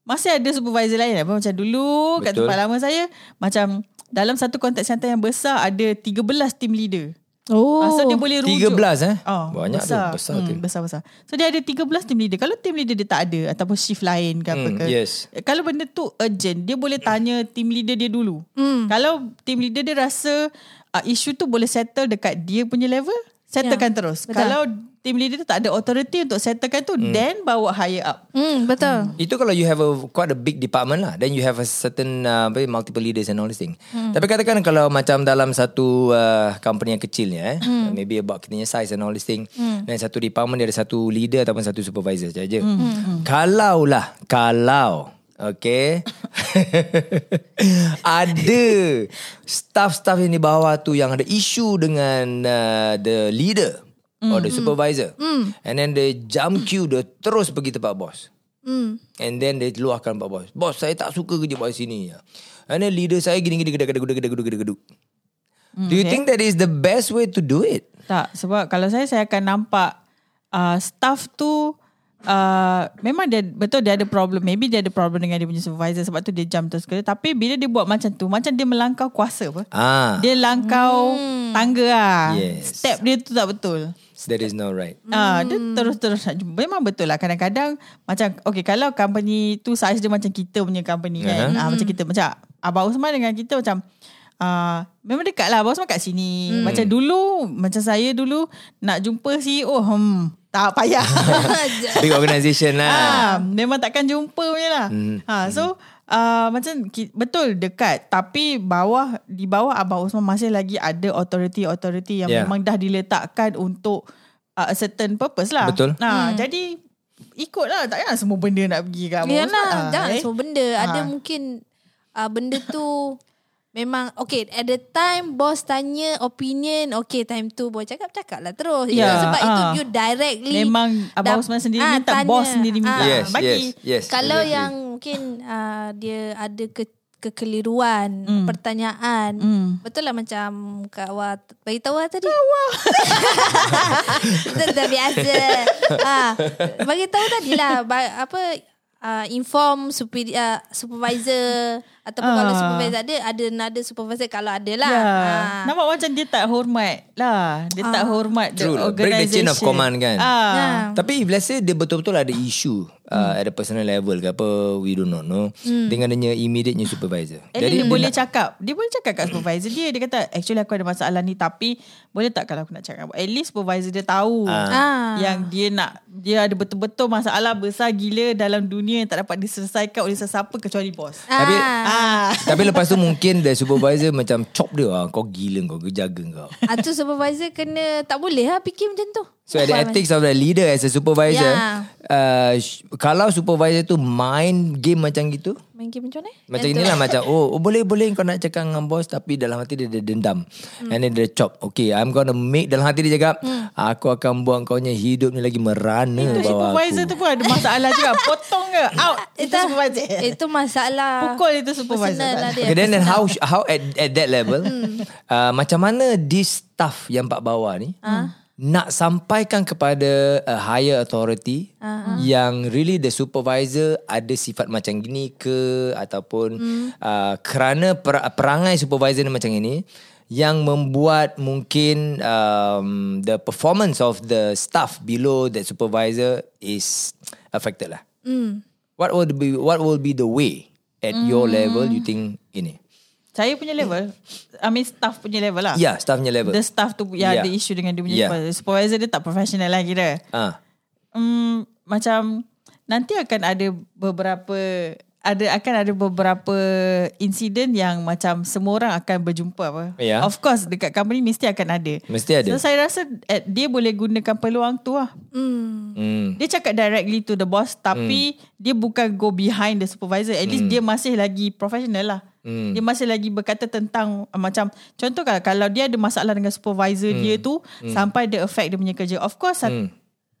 masih ada supervisor lain apa macam dulu kat Betul. tempat lama saya macam dalam satu contact center yang besar ada 13 team leader. Oh. Ah, so dia boleh rujuk. 13 eh? Oh, Banyak besar. tu, besar hmm, tu. Besar-besar. So dia ada 13 team leader. Kalau team leader dia tak ada ataupun shift lain ke apa Hmm, ke. yes. Kalau benda tu urgent, dia boleh tanya team leader dia dulu. Hmm. Kalau team leader dia rasa uh, isu tu boleh settle dekat dia punya level, settlekan Ya, terus. betul. Kalau team leader tu tak ada authority untuk settlekan tu, then bawa higher up. Hmm, betul. Itu kalau you have a quite a big department lah. Then you have a certain uh, multiple leaders and all this thing. Hmm. Tapi katakan kalau macam dalam satu uh, company yang kecilnya eh, hmm. maybe about kita punya size and all this thing. Hmm. Dan satu department dia ada satu leader ataupun satu supervisor saja. Hmm. Kalau lah, kalau Okay Ada Staff-staff yang di bawah tu Yang ada isu dengan uh, The leader Or the supervisor And then they jump queue Dia terus pergi tempat bos Hmm. And then dia luahkan Pak Bos. Bos, saya tak suka kerja buat sini. And then leader saya gini-gini gedek gedek. Do you think that is the best way to do it? Tak, sebab kalau saya saya akan nampak uh, staff tu uh, memang dia betul dia ada problem. Maybe dia ada problem dengan dia punya supervisor sebab tu dia jam terus kerja. Tapi bila dia buat macam tu, macam dia melangkau kuasa apa? Ah, Dia langkau tangga lah. Yes. Step dia tu tak betul. that is not right. Ah, dia terus-terus nak jumpa. Memang betul lah kadang-kadang macam okay kalau company tu size dia macam kita punya company kan. Uh-huh. Ah, macam kita macam Abang Usman dengan kita macam ah memang dekat lah Abang Usman kat sini. Macam dulu macam saya dulu nak jumpa CEO hmm tak payah. Big organisation lah. ah, memang takkan jumpa punya lah. Hmm. Ha, so uh, macam betul dekat tapi bawah di bawah Abang Usman masih lagi ada authority-authority yang Yeah. memang dah diletakkan untuk uh, a certain purpose lah. Betul. Ha, jadi ikutlah tak payah semua benda nak pergi kat Abang Usman. Yalah, Ah, jangan eh. semua benda. Ada Ha. mungkin uh, benda tu memang okay at the time bos tanya opinion okay time tu bos cakap cakap lah terus Ya, Itu sebab itu ah. you directly Memang Abang Usman sendiri ah, minta, tanya. bos sendiri minta. Ah. Yes, Bagi. yes, yes. Kalau exactly. yang mungkin uh, dia ada ke kekeliruan Hmm. pertanyaan Hmm. betul lah macam Kak Wah bagi tahu lah tadi Kak Wah itu dah biasa ah bagi tahu tadi lah ba- apa uh, inform super, uh, supervisor ataupun Ah. kalau supervisor ada ada nada supervisor kalau ada lah Ya. Ah. Nampak macam dia tak hormat lah. Dia tak hormat the True lah. Break the organisation. chain of command kan. Ah. Ya. Tapi if let's say dia betul-betul ada isu uh, at a personal level ke apa, we do not know. Dengan dia immediate supervisor. At least dia boleh cakap Dia boleh cakap kat supervisor dia Dia kata Actually aku ada masalah ni Tapi Boleh tak kalau aku nak cakap At least supervisor dia tahu Ah. Yang dia nak Dia ada betul-betul masalah Besar gila Dalam dunia Yang tak dapat diselesaikan Oleh sesiapa Kecuali bos Tapi ah. Ah, tapi lepas tu mungkin the supervisor macam chop dia ah, kau gila kau kau jaga kau. Ah, tu supervisor kena tak boleh lah fikir macam tu. So at the ethics of the leader as a supervisor, Ya. uh, kalau supervisor tu main game macam gitu, Main game macam mana? macam inilah macam oh, oh boleh boleh kau nak cakap dengan bos tapi dalam hati dia, dia dendam. Hmm. And then dia chop. Okay, I'm gonna make dalam hati dia cakap, aku akan buat kau punya hidup ni lagi merana Itu bawah supervisor aku. tu pun ada masalah juga Potong ke Out Itu Itu, supervisor itu masalah. Pukul itu supervisor lah dia. Okay, then, then how how at at that level, Hmm. uh, macam mana this staff yang pak bawah ni Ah. Nak sampaikan kepada a higher authority Ah, yang really the supervisor ada sifat macam gini ke ataupun Hmm. uh, kerana per, perangai supervisor ni macam ini yang membuat mungkin um, the performance of the staff below that supervisor is affected lah. Hmm. What would be what will be the way at your level you think ini? Saya punya level I mean staff punya level lah Ya, yeah, staffnya level. The staff tu Yang Yeah. ada isu dengan dia punya Yeah. supervisor Supervisor dia tak professional lah kira Ah, Hmm, macam nanti akan ada beberapa ada akan ada beberapa insiden yang macam semua orang akan berjumpa apa. Ya. Of course dekat company mesti akan ada. Mesti ada. So saya rasa eh, dia boleh gunakan peluang tu lah. Hmm. Dia cakap directly to the boss tapi dia bukan go behind the supervisor. At least dia masih lagi professional lah. Dia masih lagi berkata tentang uh, macam contoh kalau kalau dia ada masalah dengan supervisor dia tu sampai dia affect dia punya kerja. Of course at-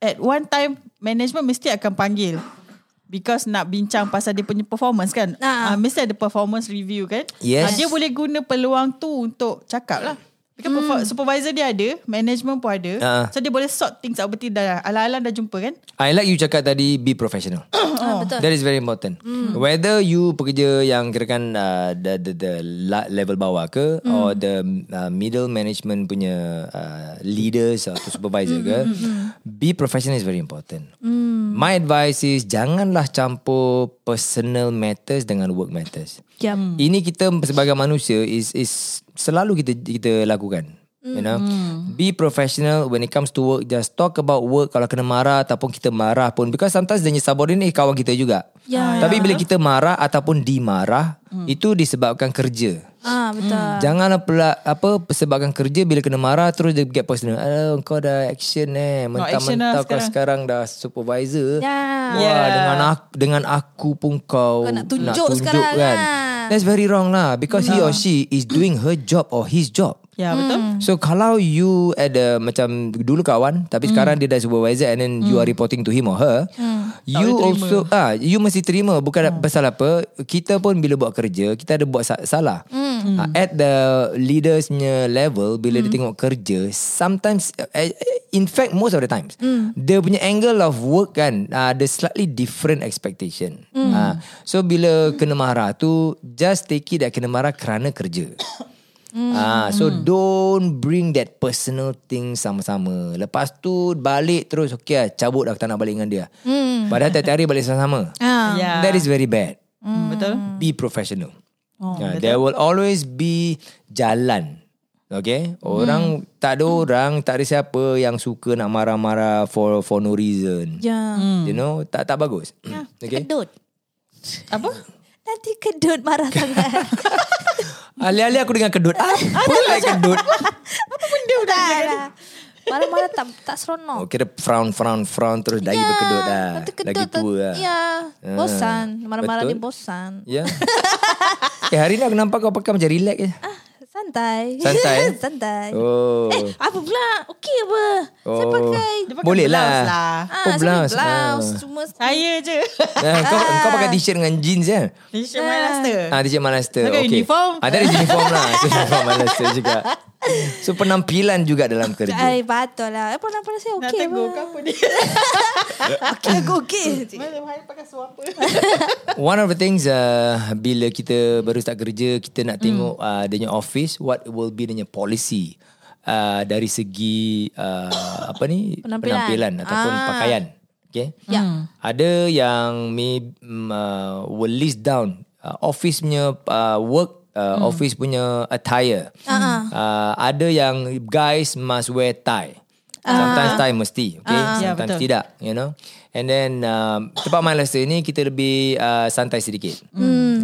at one time management mesti akan panggil because nak bincang pasal dia punya performance kan. Ah. Uh, mesti ada performance review kan. Yes. Ah, dia boleh guna peluang tu untuk cakap lah. Because hmm. supervisor dia ada, management pun ada. Ah. So dia boleh sort things out betul dah. Ala-ala dah jumpa kan. I like you cakap tadi be professional. Ah, betul. That is very important. Whether you pekerja yang kirakan uh, the, the the level bawah ke or the uh, middle management punya uh, leaders atau supervisor ke, be professional is very important. My advice is janganlah campur personal matters dengan work matters. Yep. Ini kita sebagai manusia is is selalu kita kita lakukan. You know, be professional when it comes to work. Just talk about work. Kalau kena marah ataupun kita marah pun, because sometimes dia subordinate kawan kita juga. Ya. Tapi bila kita marah ataupun dimarah, itu disebabkan kerja. Ah betul. Janganlah pula apa sebabkan kerja bila kena marah terus dia get personal. Aduh, kau dah action eh. action Mentah-mentah lah kau sekarang dah supervisor. Ya. Wah, Yeah. dengan aku dengan aku pun kau, Kau nak tunjuk sekarang kan. lah. That's very wrong lah because he or she is doing her job or his job. Ya betul. So kalau you ada macam dulu kawan tapi sekarang dia dah supervisor and then you are reporting to him or her, you boleh also ah you mesti terima. Bukan pasal apa kita pun bila buat kerja kita ada buat sa- salah. Ah, at the leaders punya level bila dia tengok kerja sometimes uh, in fact most of the times dia punya angle of work kan uh, ada slightly different expectation. Ah, so bila kena marah tu just take it that kena marah kerana kerja. Ah, so don't bring that personal thing sama-sama. Lepas tu balik terus okey lah, cabut dah tak nak balik dengan dia. Hmm. Padahal tiap hari balik sama-sama. Ah. Ya. That is very bad. Betul. Be professional. Oh, Ah, there will always be jalan. Okay Orang Tak ada orang Tak ada siapa Yang suka nak marah-marah For for no reason Ya. You know Tak tak bagus Okay Kedut. Apa? Nanti kedut marah sangat. Alih-alih aku dengan kedut Apa like kedut Benda dah lah. Marah-marah tak tak seronok. Oh kira frown frown frown Terus lagi berkedut lah Nanti kedut. Lagi tua lah Ya. Bosan. Marah-marah betul. ni bosan. Ya Eh hari ni aku nampak kau pakai macam relax je Ah, santai. Santai, eh? santai. Oh Eh, apa pula? Okey apa? Saya Oh. pakai Dia pakai Boleh blouse lah. lah. Ah, Oh, saya pakai blouse. blouse. Ah. Cuma Saya je. Nah, kau kau pakai t-shirt dengan jeans kan? T-shirt my master. Ah, t-shirt Malaster. Pakai Okay. uniform. Ah, ada uniform lah. Uniform Malaster juga. So penampilan juga dalam kerja. Ay, betul lah. Apa nak saya Nak okey tegur apa? ke apa dia? Okey, aku okey. Mana Hai pakai suapa. One of the things uh, bila kita baru start kerja, kita nak tengok Hmm. uh, dia punya office, what will be dia punya policy uh, dari segi uh, apa ni Penampilan. ataupun Ah. pakaian. Okay. Ya. Ada yang may um, uh, will list down uh, office punya uh, work, uh, office punya attire. Uh, ada yang guys must wear tie. Sometimes tie mesti, okay? Ya, Sometimes betul. tidak, you know. And then um, tempat my Leicester ni kita lebih uh, santai sedikit.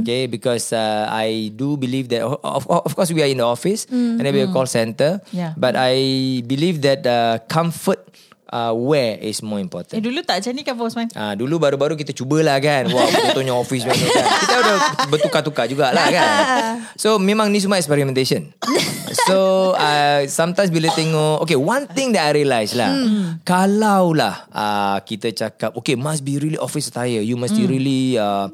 Okay, because uh, I do believe that of, of, of course we are in the office and then we are call center. Yeah. But I believe that uh, comfort uh, wear is more important. Eh dulu tak macam ni kan Bosman? Ah dulu baru-baru kita cubalah kan. Wah, contohnya office macam kan. Kita udah bertukar-tukar jugalah kan. So memang ni semua experimentation. So uh, sometimes bila tengok okay one thing that I realise lah Hmm. kalau lah uh, kita cakap okay must be really office attire you must be Hmm. really uh,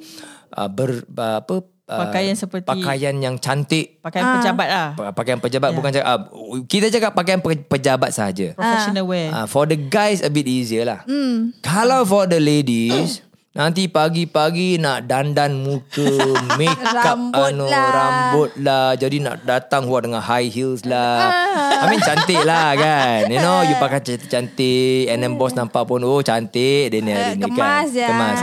uh, ber uh, apa uh, Pakaian seperti- pakaian yang cantik Pakaian pejabat lah. Pa- pakaian pejabat bukan cakap uh, kita cakap pakaian pe- pejabat saja. Professional wear. Uh, for the guys a bit easier lah. Hmm. Kalau for the ladies nanti pagi-pagi nak dandan muka, make up Rambut lah. rambut lah. Jadi nak datang wah dengan high heels lah. I mean cantik lah kan. You know you pakai cantik-cantik and then boss nampak pun oh cantik dia ni hari ni kan. kemas je. Kemas.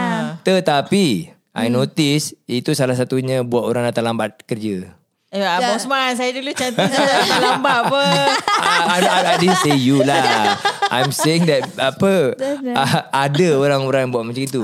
Tetapi I notice itu salah satunya buat orang datang lambat kerja. Eh, ya. Bosman, saya dulu cantik lambat apa. I, I, I, I didn't say you lah. I'm saying that apa uh, ada orang-orang yang buat macam itu.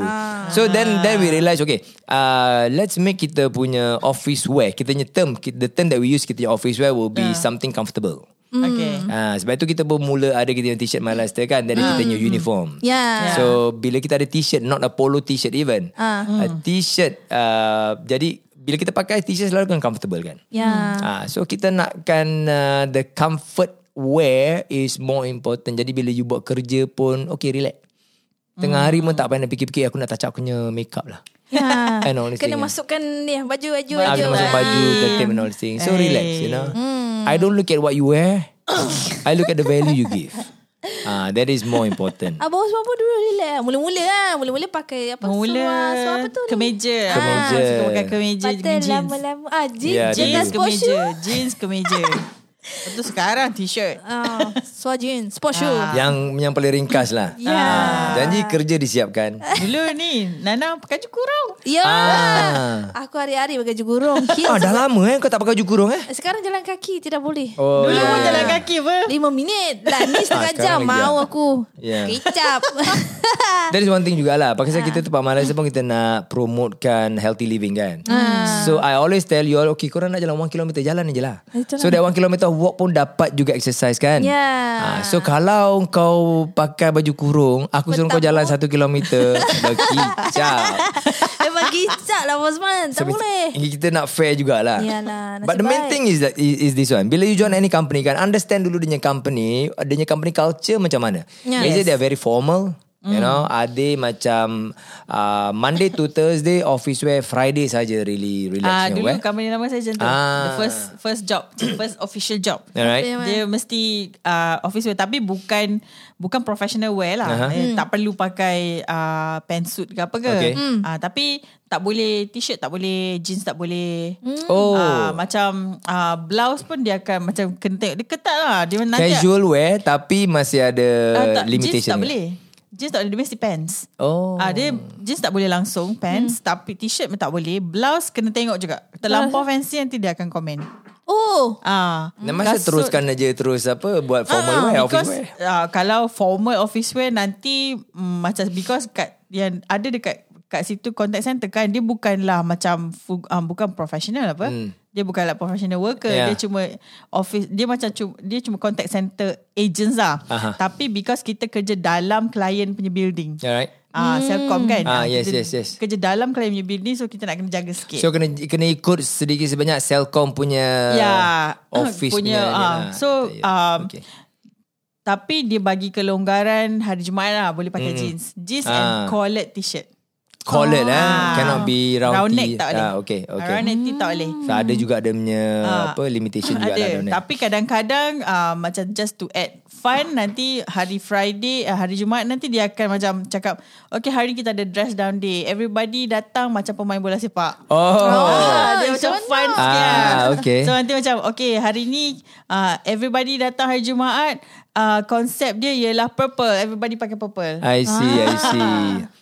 So then then we realise okay, uh, let's make kita punya office wear. Kita punya term, the term that we use kita punya office wear will be something comfortable. Okay. Ah, sebab tu kita pun mula ada kita punya t-shirt Malaster kan dari kita punya uniform. Ya. So bila kita ada t-shirt not a polo t-shirt even. Ah. A t-shirt uh, jadi bila kita pakai t-shirt selalu kan comfortable kan. Ya. Ah, so kita nakkan uh, the comfort wear is more important. Jadi bila you buat kerja pun okay relax. Tengah hari pun tak payah nak fikir-fikir aku nak touch up punya makeup lah. Ya. And all Kena thing, masukkan ni baju baju Ah, baju. kena masuk baju, Ah. tertib and all this thing. So Hey. relax, you know. I don't look at what you wear. I look at the value you give. Ah, that is more important. Ah, bawah semua dulu relax. Mula-mula lah. Mula-mula pakai apa? Mula seluar, seluar apa tu? kemeja. Kemeja. Ah, suka pakai kemeja jeans. lama-lama. Ah, jeans. Ya, jeans Jeans kemeja. Jeans kemeja. Lepas tu sekarang t-shirt. Ah, seluar jeans. Sport shoe. Ah. yang yang paling ringkas lah. Ya. Ah, janji kerja disiapkan. Dulu ni Nana pakai baju kurung. Ya. Ah. Aku hari-hari pakai baju kurung. Ah, dah lama eh kau tak pakai baju kurung eh? Sekarang jalan kaki tidak boleh. Oh, Dulu ya, pun ya. jalan kaki apa? Lima minit. Lah ni setengah Ah, sekarang jam. Mau jam. aku. Ya. Kecap. That is one thing jugalah. Pasal kita tu Pak Malaysia pun kita nak promotekan healthy living kan. So I always tell you all, okay korang nak jalan 1 km jalan je lah. So that 1 km walk pun dapat juga exercise kan. Ya. Ah, so kalau kau pakai baju kurung, aku suruh kau jalan 1 km berkicau. Memang kicap lah Bosman. Tak So, boleh. Kita nak fair jugalah. Yalah, But the main baik. thing is that is, is this one. Bila you join any company kan, understand dulu dia company, dia company culture macam mana. Yeah. Is it Yes. they are very formal? You know, are they macam uh, Monday to Thursday office wear, Friday saja really relax Ah, punya dulu wear? company lama saya macam tu. Ah. The first first job, first official job. Alright. Dia mesti uh, office wear tapi bukan bukan professional wear lah. Uh-huh. Eh, tak perlu pakai uh, pantsuit ke apa ke. Okay. Hmm. Uh, tapi tak boleh t-shirt tak boleh, jeans tak boleh. Oh. Uh, macam uh, blouse pun dia akan macam kena tengok. Dia ketat lah. Dia nanti Casual wear tapi masih ada uh, tak, limitation. Jeans tak boleh. Jeans tak boleh. Dia mesti pants. Oh. Ah dia jeans tak boleh langsung pants tapi t-shirt pun tak boleh. Blouse kena tengok juga. Terlampau fancy nanti dia akan komen. Oh. Ah. Nah, masa Kasut- teruskan aja terus apa buat formal Ah, wear, office wear. Uh, kalau formal office wear nanti mm, macam because kat yang ada dekat kat situ contact center kan dia bukanlah macam um, bukan professional apa. Hmm. Dia bukanlah professional worker. Yeah. Dia cuma office dia macam cuma, dia cuma contact center agents lah. Aha. Tapi because kita kerja dalam klien punya building. Alright. Ah, Selcom kan. Ah, Ah, yes, kita yes, yes. Kerja dalam klien punya building so kita nak kena jaga sikit. So kena kena ikut sedikit sebanyak Selcom punya Ya, office punya. punya, ni ah. lah. So, Ya, um, okay. Tapi dia bagi kelonggaran hari Jumaat lah boleh pakai Mm. jeans. Jeans Ah. and collared t-shirt. Collar lah Ah. Cannot be round, Round neck tak boleh. ah, Okay, okay. Round neck tak boleh. So ada juga dia punya Ah. apa limitation juga Ada. lah round neck. Tapi kadang-kadang uh, macam just to add fun nanti hari Friday, uh, hari Jumaat nanti dia akan macam cakap, okay hari kita ada dress down day. Everybody datang macam pemain bola sepak. Oh. Ah, dia macam macam mana? fun sikit Ah, lah. okay. So nanti macam Okay hari ni uh, Everybody datang hari Jumaat uh, Konsep dia ialah purple Everybody pakai purple I see, I see.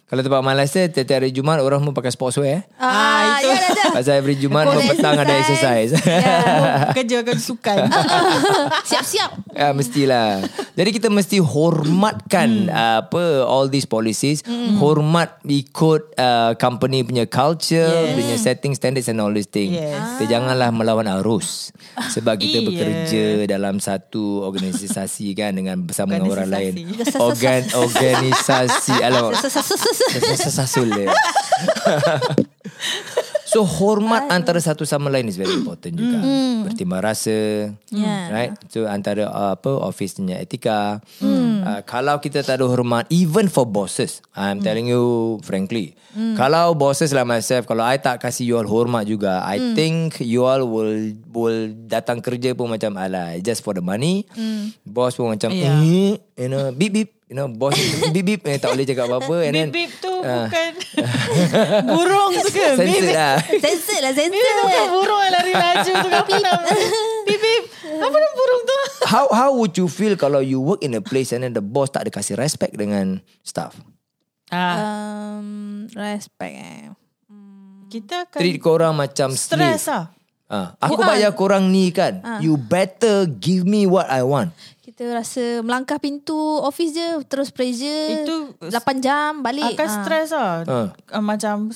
Kalau tempat Malaysia tiap-tiap hari Jumaat orang pun pakai sportswear. eh. Ah, itu. Ya, dah, dah. Pasal every Jumaat Kau pun petang ada exercise. yeah. Kerja akan sukan Siap-siap. Ya mestilah. Jadi kita mesti hormatkan Hmm. uh, apa all these policies, hormat ikut uh, company punya culture, Yes. punya setting standards and all these things. Yes. Kita janganlah melawan arus. Sebab kita Iya. bekerja dalam satu organisasi kan dengan bersama dengan orang lain. Organisasi. Organ organisasi. Alamak. Sesasul dia. So hormat antara satu sama lain is very important juga. Bertimbang rasa. Yeah. Right? So antara uh, apa office punya etika. Uh, kalau kita tak ada hormat even for bosses. I'm telling you frankly. Kalau bosses like myself kalau I tak kasih you all hormat juga, I think you all will will datang kerja pun macam ala just for the money. Boss pun macam Yeah. eh, you know beep beep you know boss beep beep eh, tak boleh cakap apa-apa and then Bip-bip tu ah. bukan Burung tu ke Bip-bip lah. Sensor lah, Bip-bip bukan sensor. burung yang lari laju tu Apa nama Bip-bip Apa nama burung tu How how would you feel kalau you work in a place and then the boss tak ada kasih respect dengan staff? ah, Um, respect eh. Kita akan Treat korang macam slave. Stress lah Ah, aku bayar korang ni kan. You better give me what I want. Kita rasa melangkah pintu office je terus pressure. Itu- 8 jam balik. Akan Ah. stress lah Ah. Ah, Macam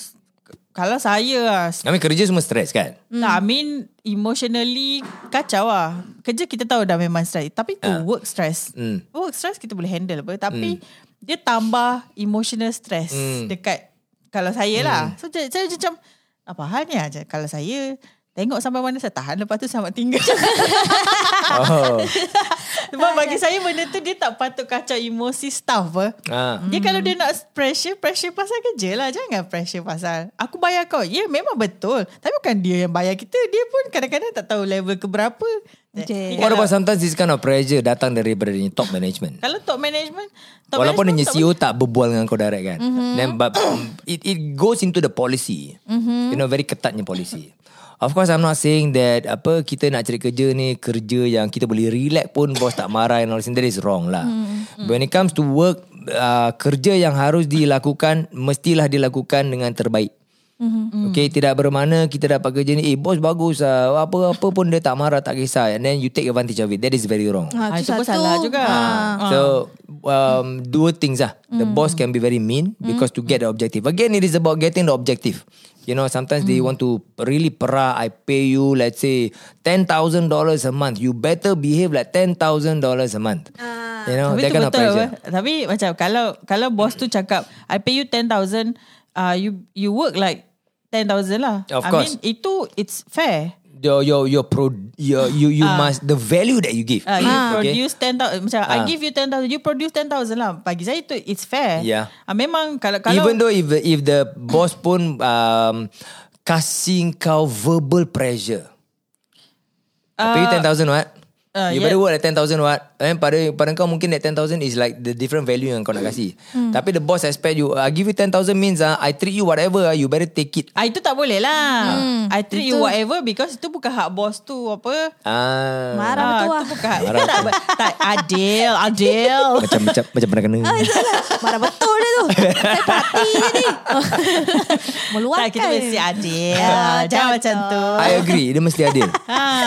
Kalau saya lah mean kerja semua stress kan? Hmm. Tak, I mean emotionally kacau lah. Kerja kita tahu dah memang stress. Tapi tu work stress. Hmm. Work stress kita boleh handle apa. Tapi dia tambah emotional stress Hmm. dekat kalau saya lah. So saya, saya macam Apa halnya aja kalau saya tengok sampai mana saya tahan lepas tu selamat tinggal. Oh. Sebab bagi saya benda tu dia tak patut kacau emosi staff apa. Ah. Dia kalau dia nak pressure, pressure pasal kerja lah. Jangan pressure pasal aku bayar kau. Ya memang betul. Tapi bukan dia yang bayar kita. Dia pun kadang-kadang tak tahu level ke berapa. Okay. What about sometimes this kind of pressure datang daripada ni top management? Kalau top management, top Walaupun management dia CEO tak berbual dengan kau direct kan. Mm-hmm. Then but it it goes into the policy. Mm-hmm. You know very ketatnya policy. Of course I'm not saying that apa kita nak cari kerja ni kerja yang kita boleh relax pun bos tak marah and all that is wrong lah. Mm-hmm. When it comes to work uh, kerja yang harus dilakukan mestilah dilakukan dengan terbaik. Mm-hmm. Okay tidak bermakna kita dapat kerja ni eh bos bagus lah apa-apa pun dia tak marah tak kisah and then you take advantage of it that is very wrong. Ah, itu pun salah juga. Ah. So um, dua things lah. The boss can be very mean because to get the objective. Again, it is about getting the objective. You know, sometimes they want to really para. I pay you, let's say, ten thousand dollars a month. You better behave like ten thousand dollars a month. You know, that of betul pressure. apa? Tapi macam kalau kalau bos tu cakap I pay you 10,000 uh, you you work like 10,000 lah. Of I course. mean itu it's fair. Your your your pro your you you must the value that you give. Uh, you Okay? produce 10,000 macam I Ah. give you 10,000 you produce 10,000 lah. Bagi saya itu it's fair. Yeah. Uh, memang kalau kalau Even though if the, if the boss pun um, kasih kau verbal pressure. I pay you 10,000 what? Uh, you yeah. better work at 10,000 what? And pada pada kau mungkin that 10,000 is like the different value yang kau nak kasih. Hmm. Tapi the boss expect you, I give you 10,000 means ah I treat you whatever, ah, you better take it. Ah itu tak boleh lah. Hmm, I treat you whatever because itu bukan hak bos tu apa. Ah, Marah Ah, betul itu lah. bukan hak. Itu tak, tak adil, adil. macam macam macam pernah kena. Ah, itulah. Marah betul dia tu. Saya perhati je ni. Meluahkan. tak, kita mesti adil. Ah, Jangan betul. macam tu. I agree, dia mesti adil.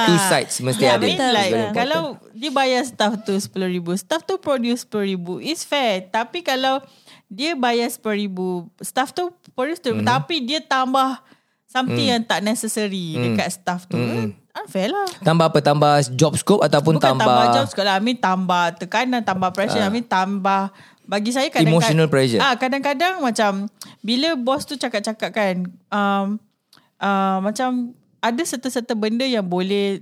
Two sides mesti Yeah, I adil. mean It's like important. kalau dia bayar staff tu RM10,000, staff tu produce RM10,000, it's fair. Tapi kalau dia bayar RM10,000, staff tu produce RM10,000, Mhm. tapi dia tambah something Mm. yang tak necessary dekat staff tu, unfair lah. Tambah apa? Tambah job scope ataupun Bukan tambah, tambah job sekolah, I mean tambah tekanan, tambah pressure, I mean tambah bagi saya kadang-kadang Emotional pressure. Ah kadang-kadang macam bila bos tu cakap-cakap kan um, uh, macam ada serta-serta benda yang boleh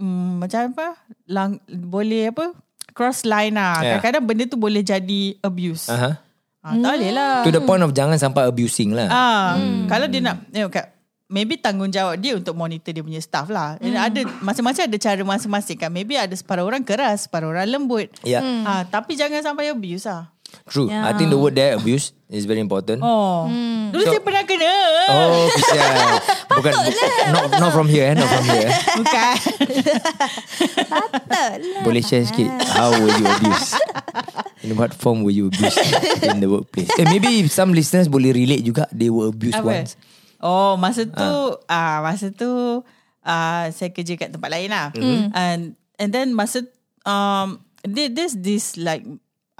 um, macam apa? Lang, boleh apa? Cross line lah. Yeah. Kadang-kadang benda tu boleh jadi abuse. Aha. Ah, tak boleh lah. To the point of jangan sampai abusing lah. Ah, kalau dia nak you know, kat- maybe tanggungjawab dia untuk monitor dia punya staff lah. And Ada masing-masing ada cara masing-masing kan. Maybe ada separuh orang keras, separuh orang lembut. Yeah. Ah, tapi jangan sampai abuse lah. True. I think the word there abuse is very important. Oh. Dulu So- saya pernah kena. Oh, kesian. Bukan, not, not from here eh. Not from here. eh. Bukan. Patutlah. Boleh share sikit How were you abused In what form were you abused In the workplace eh, Maybe some listeners Boleh relate juga They were abused Apa? once Oh, masa tu ah masa tu ah saya kerja kat tempat lain lah. And and then masa um there- there's this like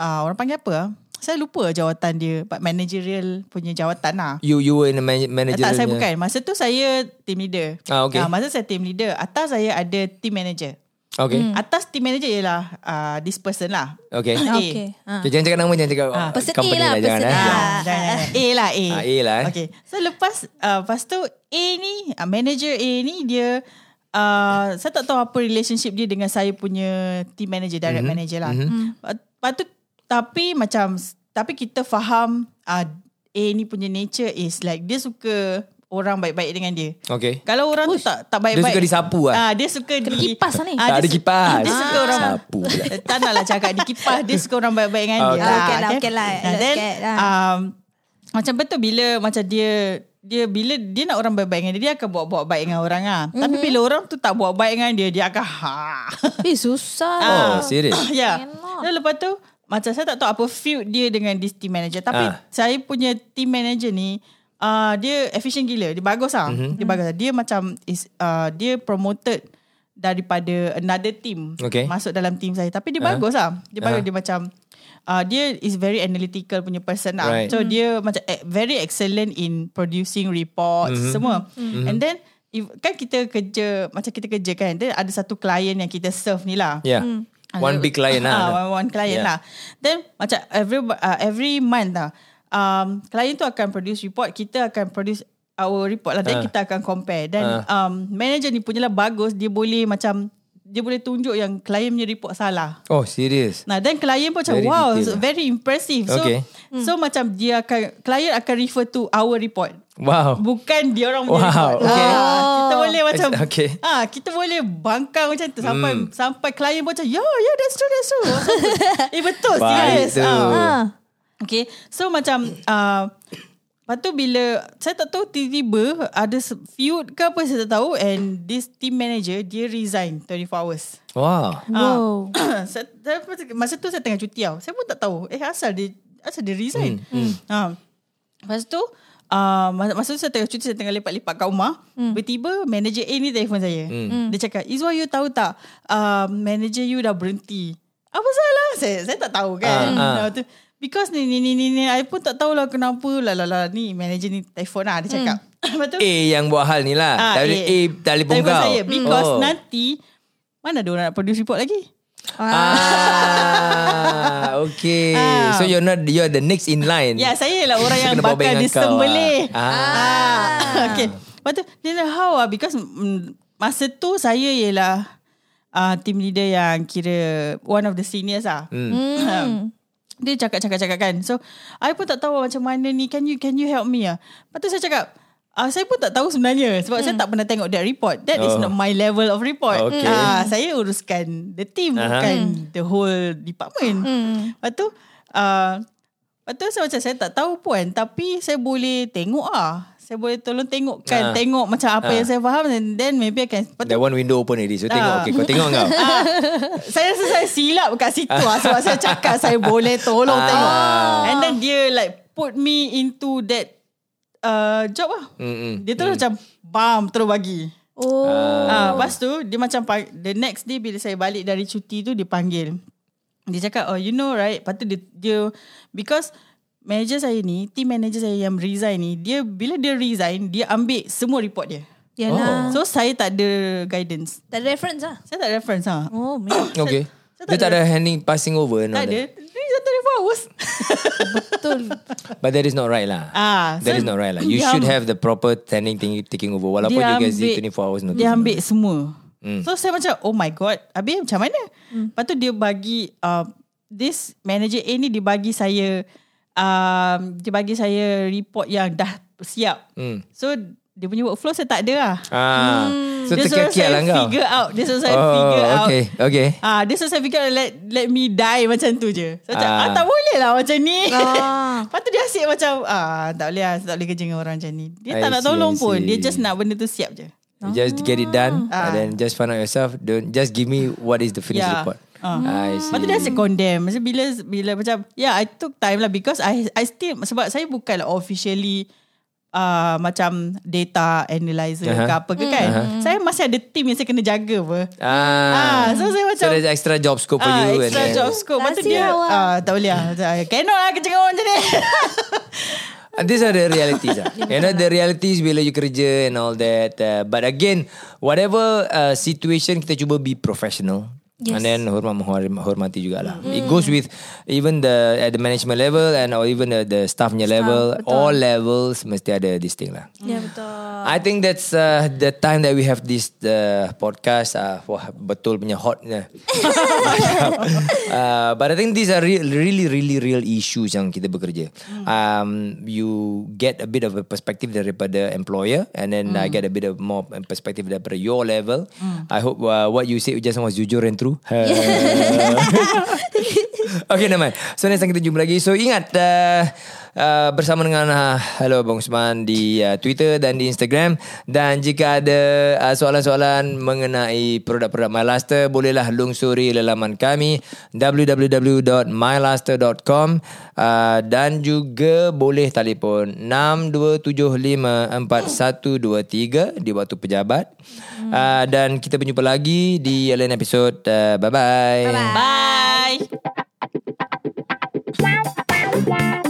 ah orang panggil apa? ah? Saya lupa jawatan dia, but managerial punya jawatan lah. You you were in man- Eh, manager tak, saya bukan. Masa tu saya team leader. Ah, okay. masa saya team leader, atas saya ada team manager. Okay Atas team manager ialah uh, this person lah. Okay A. Okay. Ha. Okay, jangan cakap nama Jangan cakap Ah. Person company A lah, Jangan person eh. A. Jangan, jangan. A lah A. Ah, A lah, eh. Okay. So lepas uh, lepas tu A ni uh, manager A ni dia uh, saya tak tahu apa relationship dia dengan saya punya team manager direct mm-hmm. manager lah. Mm-hmm. Lepas tu tapi macam tapi kita faham uh, A ni punya nature is like dia suka orang baik-baik dengan dia. Okay Kalau orang tu tak tak baik-baik. Dia suka disapu lah. Ah, dia suka Kena di kipas lah ni. Tak dia ada kipas. Dia suka Ah. orang Sapu pula. Tak naklah cakap di kipas Dia suka orang baik-baik dengan dia Okay. lah Okay lah, kan? okay lah. And then sikit lah. um, Macam betul bila Macam dia dia bila dia nak orang baik-baik dengan dia dia akan buat-buat baik dengan orang ah. Mm-hmm. Tapi bila orang tu tak buat baik dengan dia dia akan ha. Eh susah. Oh serious ya. Dan lepas tu macam saya tak tahu apa feud dia dengan this team manager tapi Ah. saya punya team manager ni uh, dia efficient gila. Dia bagus ah. Mm-hmm. Dia bagus. Dia macam is uh, dia promoted daripada another team Okay. masuk dalam team saya. Tapi dia Ah. bagus ah. Dia bagus Ah. dia macam uh, dia is very analytical punya person lah. Right. So dia macam eh, very excellent in producing reports Mhm. semua. And then if, kan kita kerja macam kita kerja kan. Then ada satu klien yang kita serve ni lah. Yeah One big client Ah, lah one, one client Yeah. lah. Then macam every uh, every month lah. Um, klien tu akan produce report, kita akan produce our report lah. Dan Ah. kita akan compare. Dan um, manager ni punyalah bagus. Dia boleh macam, dia boleh tunjuk yang klien punya report salah. Oh, serius. Nah, dan klien pun macam Very wow, detail so lah. very impressive. So, Okay. so macam dia akan klien akan refer to our report. Wow. Bukan dia orang Wow, report. okay. Ah, kita boleh macam Okay. ah kita boleh bangkang macam tu sampai Hmm. sampai klien pun macam ya ya that's true that's true. eh betul serius. tu. Ah. Ah. Okay So macam uh, Lepas tu bila Saya tak tahu tiba-tiba Ada feud ke apa Saya tak tahu And this team manager Dia resign 24 hours Wow. Wow. saya, saya, Masa tu saya tengah cuti tau Saya pun tak tahu Eh asal dia Asal dia resign hmm. Ha. Lepas tu uh, masa, tu saya tengah cuti Saya tengah lepak-lepak kat rumah hmm. Tiba-tiba Manager A ni telefon saya hmm. Dia cakap Izwa you tahu tak uh, Manager you dah berhenti Apa salah Saya saya tak tahu kan ah. Lepas tu Because ni ni ni ni ni I pun tak tahulah kenapa lah lah lah ni manager ni telefon lah dia cakap. Lepas tu A yang buat hal ni lah. Ah, Tapi A. A telefon kau. saya because oh. nanti mana ada orang nak produce report lagi? Ah, okay. Ah. So you're not you're the next in line. Ya, saya lah orang yang bakal kau, disembelih. ah. Ah. Ah. okay. Lepas tu, dia dah how lah because mm, masa tu saya ialah uh, team leader yang kira one of the seniors lah. Hmm. Dia cakap-cakap-cakap kan. So, I pun tak tahu macam mana ni. Can you can you help me ah? Lepas tu saya cakap, ah saya pun tak tahu sebenarnya sebab saya tak pernah tengok that report. That is Oh. not my level of report. Okay. Ah, saya uruskan the team Aha. bukan the whole department. Lepas tu, uh, lepas tu saya macam saya tak tahu pun tapi saya boleh tengok ah. Saya boleh tolong tengokkan, Ah. tengok macam apa Ah. yang saya faham and then maybe I can. Lepas tu, That one window open already. So tengok. Ah. Okay, kau tengok kau. Ah, saya rasa saya silap kat situ lah sebab saya cakap saya boleh tolong Ah. tengok. And then dia like put me into that uh, job lah. Mm-mm. Dia terus macam bam terus bagi. Oh. Ah, lepas tu dia macam the next day bila saya balik dari cuti tu dia panggil. Dia cakap oh you know right. Lepas tu dia, dia because manager saya ni, team manager saya yang resign ni, dia bila dia resign dia ambil semua report dia. Yalah. So saya tak ada guidance. Tak ada reference lah. Saya tak ada reference ha. Oh, Okay. Saya Dia tak tak ada handing passing over. Tak ada. that. Dia dah 24 hours. betul. But that is not right lah. Ah, That so is not right lah. You should have the proper standing thing taking over. Walaupun you guys ambil- need 24 hours notice. Dia ambil semua. Hmm. So saya macam oh my god. Habis macam mana? Lepas tu dia bagi uh, this manager A ni dia bagi saya um, dia bagi saya report yang dah siap. Hmm. So dia punya workflow saya tak ada lah. Ah. So dia suruh saya lah kau. figure out. Dia suruh saya Oh, figure out. okay, okay. Ah, dia suruh saya figure out let let me die macam tu je. So macam Ah. ah. tak boleh lah macam ni. Ah. Lepas tu dia asyik macam ah tak boleh lah, tak boleh kerja dengan orang macam ni. Dia I tak nak see, tolong pun. see. Dia just nak benda tu siap je. You just get it done Ah. and then just find out yourself. Don't just give me what is the finished Yeah. report. Ah. I see. Lepas tu dia asyik condemn. Maksud bila bila macam yeah I took time lah because I I still sebab saya bukan officially uh, macam data analyzer uh-huh. ke apa ke kan. Uh-huh. Saya masih ada team yang saya kena jaga apa. Ah. Ah, so saya macam- So there's extra job scope for Ah, you. extra and, job scope. Lepas Rahsia dia awak. ah, tak boleh lah. Cannot lah kerja dengan orang macam ni. And these are the realities. ah. you know the realities bila you kerja and all that. Uh, but again, whatever uh, situation kita cuba be professional. Yes. And then hormat menghormati jugalah. It goes with even the at the management level and or even the, the staffnya level. betul. All levels mesti ada this thing lah. Ya betul. I think that's uh, the time that we have this the podcast. Uh, wah, betul punya hotnya. uh, but I think these are real, really, really real issues yang kita bekerja. Um, you get a bit of a perspective daripada employer, and then I get a bit of more perspective daripada your level. I hope uh, what you said just was jujur and true. okay, nevermind. So next time kita jumpa lagi. So ingat uh, uh, bersama dengan uh, Hello Abang Usman di uh, Twitter dan di Instagram. Dan jika ada uh, soalan-soalan mengenai produk-produk MyLaster, bolehlah lungsuri laman kami www.mylaster.com uh, dan juga boleh telefon 62754123 di waktu pejabat. Uh, dan kita berjumpa lagi di lain episod. Uh, bye-bye. Bye-bye. Bye.